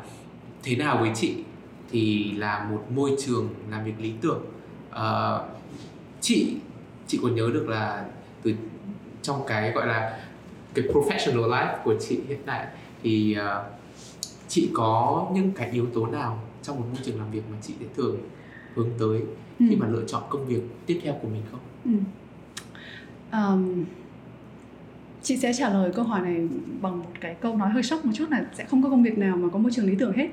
thế nào với chị thì là một môi trường làm việc lý tưởng uh, chị chị còn nhớ được là từ trong cái gọi là cái professional life của chị hiện tại thì uh, chị có những cái yếu tố nào trong một môi trường làm việc mà chị sẽ thường hướng tới ừ. khi mà lựa chọn công việc tiếp theo của mình không? Ừ. Um, chị sẽ trả lời câu hỏi này bằng một cái câu nói hơi sốc một chút là sẽ không có công việc nào mà có môi trường lý tưởng hết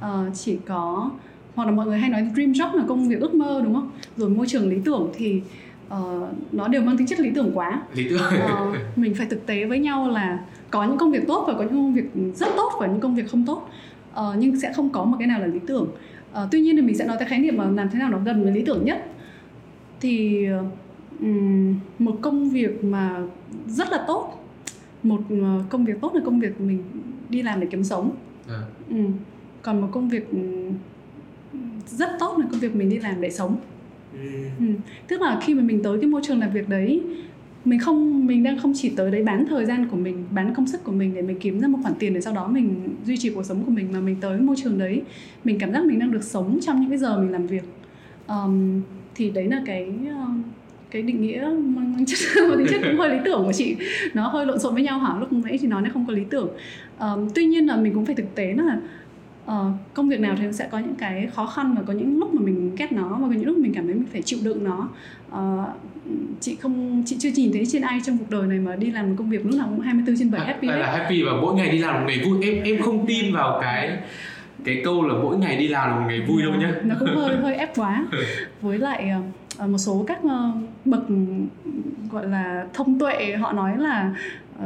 uh, chỉ có hoặc là mọi người hay nói dream job là công việc ước mơ đúng không? Rồi môi trường lý tưởng thì uh, nó đều mang tính chất lý tưởng quá. Lý tưởng. Uh, mình phải thực tế với nhau là có những công việc tốt và có những công việc rất tốt và những công việc không tốt. Uh, nhưng sẽ không có một cái nào là lý tưởng. Uh, tuy nhiên thì mình sẽ nói tới khái niệm mà làm thế nào nó gần với lý tưởng nhất. Thì um, một công việc mà rất là tốt một công việc tốt là công việc mình đi làm để kiếm sống. À. ừ còn một công việc rất tốt là công việc mình đi làm để sống ừ. Ừ. tức là khi mà mình tới cái môi trường làm việc đấy mình không mình đang không chỉ tới đấy bán thời gian của mình bán công sức của mình để mình kiếm ra một khoản tiền để sau đó mình duy trì cuộc sống của mình mà mình tới môi trường đấy mình cảm giác mình đang được sống trong những cái giờ mình làm việc um, thì đấy là cái cái định nghĩa mang chất mang tính chất cũng hơi lý tưởng của chị nó hơi lộn xộn với nhau hả lúc nãy thì nói nó không có lý tưởng um, tuy nhiên là mình cũng phải thực tế là uh, công việc nào thì sẽ có những cái khó khăn và có những lúc mà mình ghét nó và có những lúc mình cảm thấy mình phải chịu đựng nó. Uh, chị không chị chưa nhìn thấy trên ai trong cuộc đời này mà đi làm một công việc lúc nào cũng 24 trên 7 happy à, là happy và mỗi ngày đi làm một ngày vui. Em em không tin vào cái cái câu là mỗi ngày đi làm là một ngày vui đâu nhá. nó cũng hơi hơi ép quá. Với lại uh, một số các uh, bậc gọi là thông tuệ họ nói là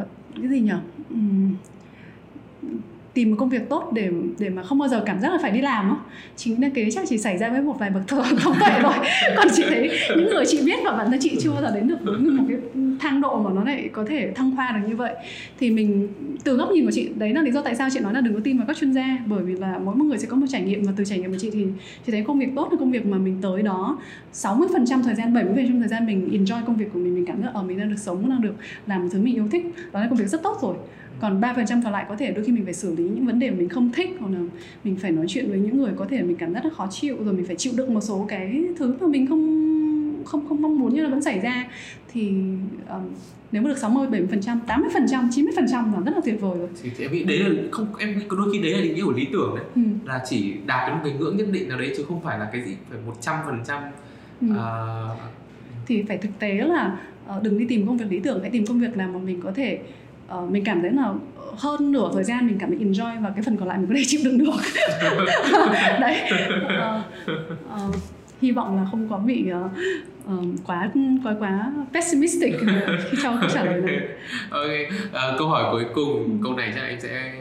uh, cái gì nhỉ um, tìm một công việc tốt để để mà không bao giờ cảm giác là phải đi làm á. Chính là cái chắc chỉ xảy ra với một vài bậc thờ không tuệ rồi còn chị thấy những người chị biết và bản thân chị chưa bao giờ đến được với một cái thang độ mà nó lại có thể thăng hoa được như vậy. Thì mình, từ góc nhìn của chị, đấy là lý do tại sao chị nói là đừng có tin vào các chuyên gia. Bởi vì là mỗi một người sẽ có một trải nghiệm và từ trải nghiệm của chị thì chị thấy công việc tốt là công việc mà mình tới đó 60% thời gian 70% thời gian mình enjoy công việc của mình mình cảm giác ở mình đang được sống, đang được làm thứ mình yêu thích. Đó là công việc rất tốt rồi còn 3% còn lại có thể đôi khi mình phải xử lý những vấn đề mình không thích hoặc là mình phải nói chuyện với những người có thể mình cảm giác rất khó chịu rồi mình phải chịu đựng một số cái thứ mà mình không không không mong muốn như là vẫn xảy ra thì um, nếu mà được 60 70% 80% 90% là rất là tuyệt vời rồi thì em nghĩ đấy là không em nghĩ đôi khi đấy là định nghĩa của lý tưởng đấy ừ. là chỉ đạt đến một cái ngưỡng nhất định nào đấy chứ không phải là cái gì phải 100% ừ. uh... thì phải thực tế là uh, đừng đi tìm công việc lý tưởng hãy tìm công việc nào mà mình có thể uh, mình cảm thấy là hơn nửa thời gian mình cảm thấy enjoy và cái phần còn lại mình có thể chịu đựng được đấy uh, uh, hy vọng là không có bị uh, uh, quá quá quá pessimistic khi cho câu trả lời này. ok, uh, câu hỏi cuối cùng, câu này chắc em sẽ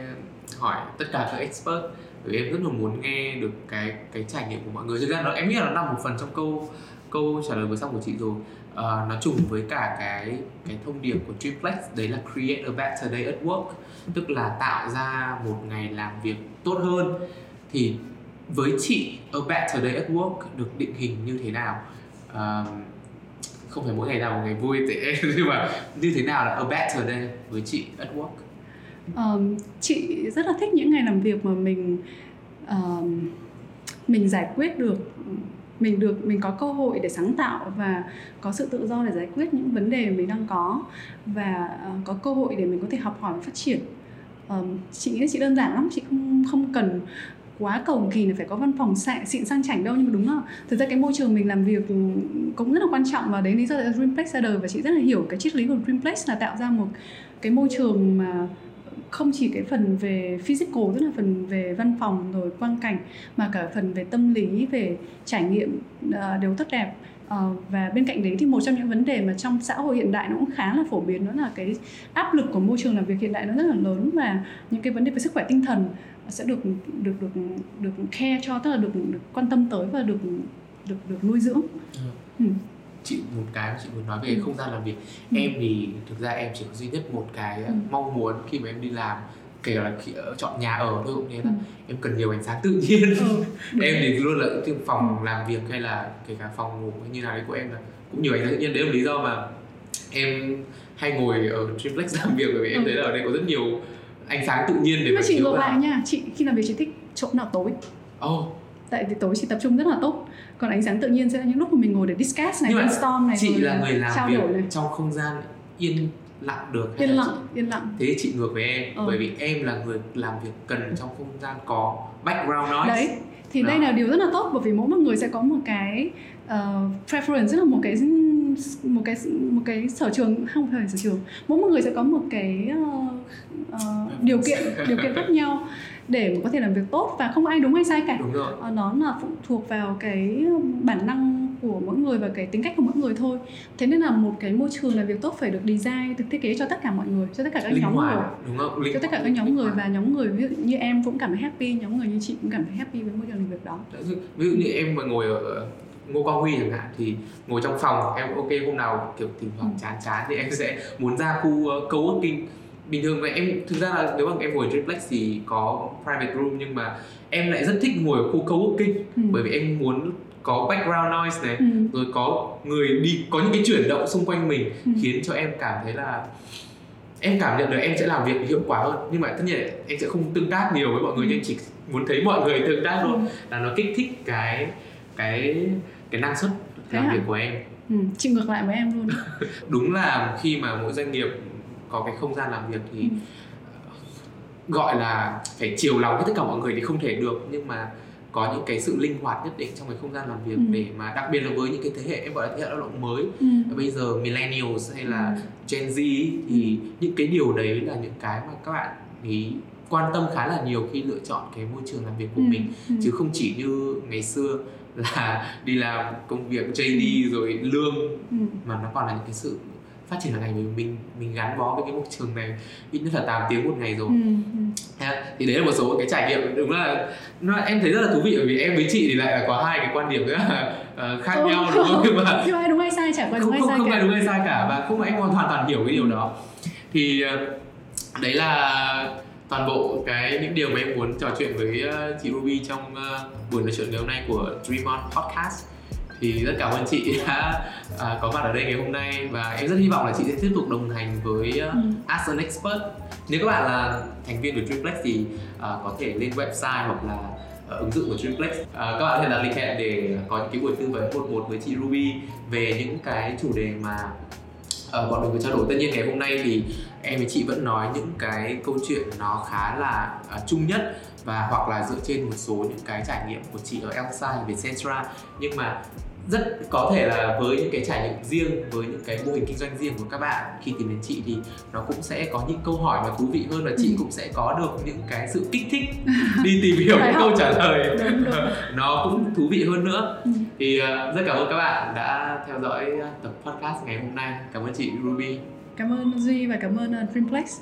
hỏi tất cả các expert vì em rất là muốn nghe được cái cái trải nghiệm của mọi người. Thực ra nó em nghĩ là nó nằm một phần trong câu câu trả lời vừa xong của chị rồi. Uh, nó trùng với cả cái cái thông điệp của Triplex đấy là create a better day at work. Tức là tạo ra một ngày làm việc tốt hơn. Thì với chị a better day at work được định hình như thế nào? Uh, không phải mỗi ngày nào một ngày vui thế nhưng mà như thế nào là a better day với chị at work? Um, chị rất là thích những ngày làm việc mà mình um, mình giải quyết được mình được mình có cơ hội để sáng tạo và có sự tự do để giải quyết những vấn đề mình đang có và uh, có cơ hội để mình có thể học hỏi và phát triển. Um, chị nghĩ chị đơn giản lắm chị không không cần quá cầu kỳ là phải có văn phòng xạ, xịn sang chảnh đâu nhưng mà đúng là thực ra cái môi trường mình làm việc cũng rất là quan trọng và đấy lý do là Dreamplex ra đời và chị rất là hiểu cái triết lý của Dreamplex là tạo ra một cái môi trường mà không chỉ cái phần về physical tức là phần về văn phòng rồi quang cảnh mà cả phần về tâm lý về trải nghiệm uh, đều tốt đẹp uh, và bên cạnh đấy thì một trong những vấn đề mà trong xã hội hiện đại nó cũng khá là phổ biến đó là cái áp lực của môi trường làm việc hiện đại nó rất là lớn và những cái vấn đề về sức khỏe tinh thần sẽ được được được được care cho tức là được được quan tâm tới và được được được nuôi dưỡng. Ừ. Ừ chị một cái chị muốn nói về ừ. không gian làm việc ừ. em thì thực ra em chỉ có duy nhất một cái ừ. mong muốn khi mà em đi làm kể là khi ở chọn nhà ở thôi cũng thế là ừ. em cần nhiều ánh sáng tự nhiên ừ. em thì luôn là cái phòng ừ. làm việc hay là kể cả phòng ngủ như nào đấy của em là cũng nhiều ánh sáng tự nhiên đấy là lý do mà em hay ngồi ở triplex làm việc bởi vì em ừ. thấy là ở đây có rất nhiều ánh sáng tự nhiên để mà chị ngược lại nha chị khi làm việc chị thích chỗ nào tối oh tại vì tối chị tập trung rất là tốt còn ánh sáng tự nhiên sẽ là những lúc mà mình ngồi để discuss này brainstorm này chị là người làm việc này. trong không gian yên lặng được yên lặng chị... yên lặng thế chị ngược với em ừ. bởi vì em là người làm việc cần trong không gian có background noise đấy thì Đó. đây là điều rất là tốt bởi vì mỗi một người sẽ có một cái uh, preference tức là một cái một cái một cái sở trường không phải sở trường mỗi một người sẽ có một cái uh, uh, điều kiện điều kiện khác nhau để có thể làm việc tốt và không ai đúng hay sai cả đúng rồi. Uh, nó là phụ thuộc vào cái bản năng của mỗi người và cái tính cách của mỗi người thôi thế nên là một cái môi trường làm việc tốt phải được design được thiết kế cho tất cả mọi người cho tất cả các Linh nhóm hoạt, người đúng không? Linh cho tất cả các nhóm người và nhóm người ví dụ như em cũng cảm thấy happy nhóm người như chị cũng cảm thấy happy với môi trường làm việc đó ví dụ như em mà ngồi ở Ngô Quang Huy chẳng hạn thì ngồi trong phòng em ok hôm nào kiểu thỉnh thoảng ừ. chán chán thì em sẽ muốn ra khu uh, co-working bình thường vậy em thực ra là nếu mà em ngồi triplex thì có private room nhưng mà em lại rất thích ngồi ở khu co-working ừ. bởi vì em muốn có background noise này ừ. rồi có người đi có những cái chuyển động xung quanh mình ừ. khiến cho em cảm thấy là em cảm nhận được em sẽ làm việc hiệu quả hơn nhưng mà tất nhiên em sẽ không tương tác nhiều với mọi người ừ. nhưng chỉ muốn thấy mọi người tương tác thôi ừ. là nó kích thích cái cái cái năng suất Thế làm việc của em ừ, chị ngược lại với em luôn đúng là khi mà mỗi doanh nghiệp có cái không gian làm việc thì ừ. gọi là phải chiều lòng với tất cả mọi người thì không thể được nhưng mà có những cái sự linh hoạt nhất định trong cái không gian làm việc ừ. để mà đặc biệt là với những cái thế hệ em gọi là thế hệ lao động mới ừ. bây giờ millennials hay là ừ. Gen Z thì ừ. những cái điều đấy là những cái mà các bạn ý quan tâm khá là nhiều khi lựa chọn cái môi trường làm việc của ừ. mình ừ. chứ không chỉ như ngày xưa là đi làm công việc JD rồi lương ừ. mà nó còn là những cái sự phát triển hàng ngày mình mình mình gắn bó với cái môi trường này ít nhất là 8 tiếng một ngày rồi ừ. ừ. thì đấy là một số cái trải nghiệm đúng là nó, em thấy rất là thú vị bởi vì em với chị thì lại là có hai cái quan điểm rất là uh, khác ừ, nhau đúng không nhưng mà không ai đúng hay sai chả có đúng hay sai không, cả. ai đúng hay sai cả và không em hoàn toàn hiểu cái điều đó thì uh, đấy là toàn bộ cái những điều mà em muốn trò chuyện với uh, chị Ruby trong uh, buổi nói chuyện ngày hôm nay của Dream On Podcast thì rất cảm ơn chị đã uh, có mặt ở đây ngày hôm nay và em rất hy vọng là chị sẽ tiếp tục đồng hành với uh, ừ. As an Expert. Nếu các bạn là thành viên của Dreamplex thì uh, có thể lên website hoặc là uh, ứng dụng của Dreamplex uh, các bạn có thể đặt lịch hẹn để có những cái buổi tư vấn một một với chị Ruby về những cái chủ đề mà uh, bọn mình vừa trao đổi. Tất nhiên ngày hôm nay thì em với chị vẫn nói những cái câu chuyện nó khá là uh, chung nhất và hoặc là dựa trên một số những cái trải nghiệm của chị ở Elsai về Centra nhưng mà rất có thể là với những cái trải nghiệm riêng với những cái mô hình kinh doanh riêng của các bạn khi tìm đến chị thì nó cũng sẽ có những câu hỏi mà thú vị hơn và chị ừ. cũng sẽ có được những cái sự kích thích đi tìm hiểu những câu trả lời đúng, đúng. nó cũng thú vị hơn nữa ừ. thì uh, rất cảm ơn các bạn đã theo dõi tập podcast ngày hôm nay cảm ơn chị Ruby cảm ơn Duy và cảm ơn uh, Dreamplex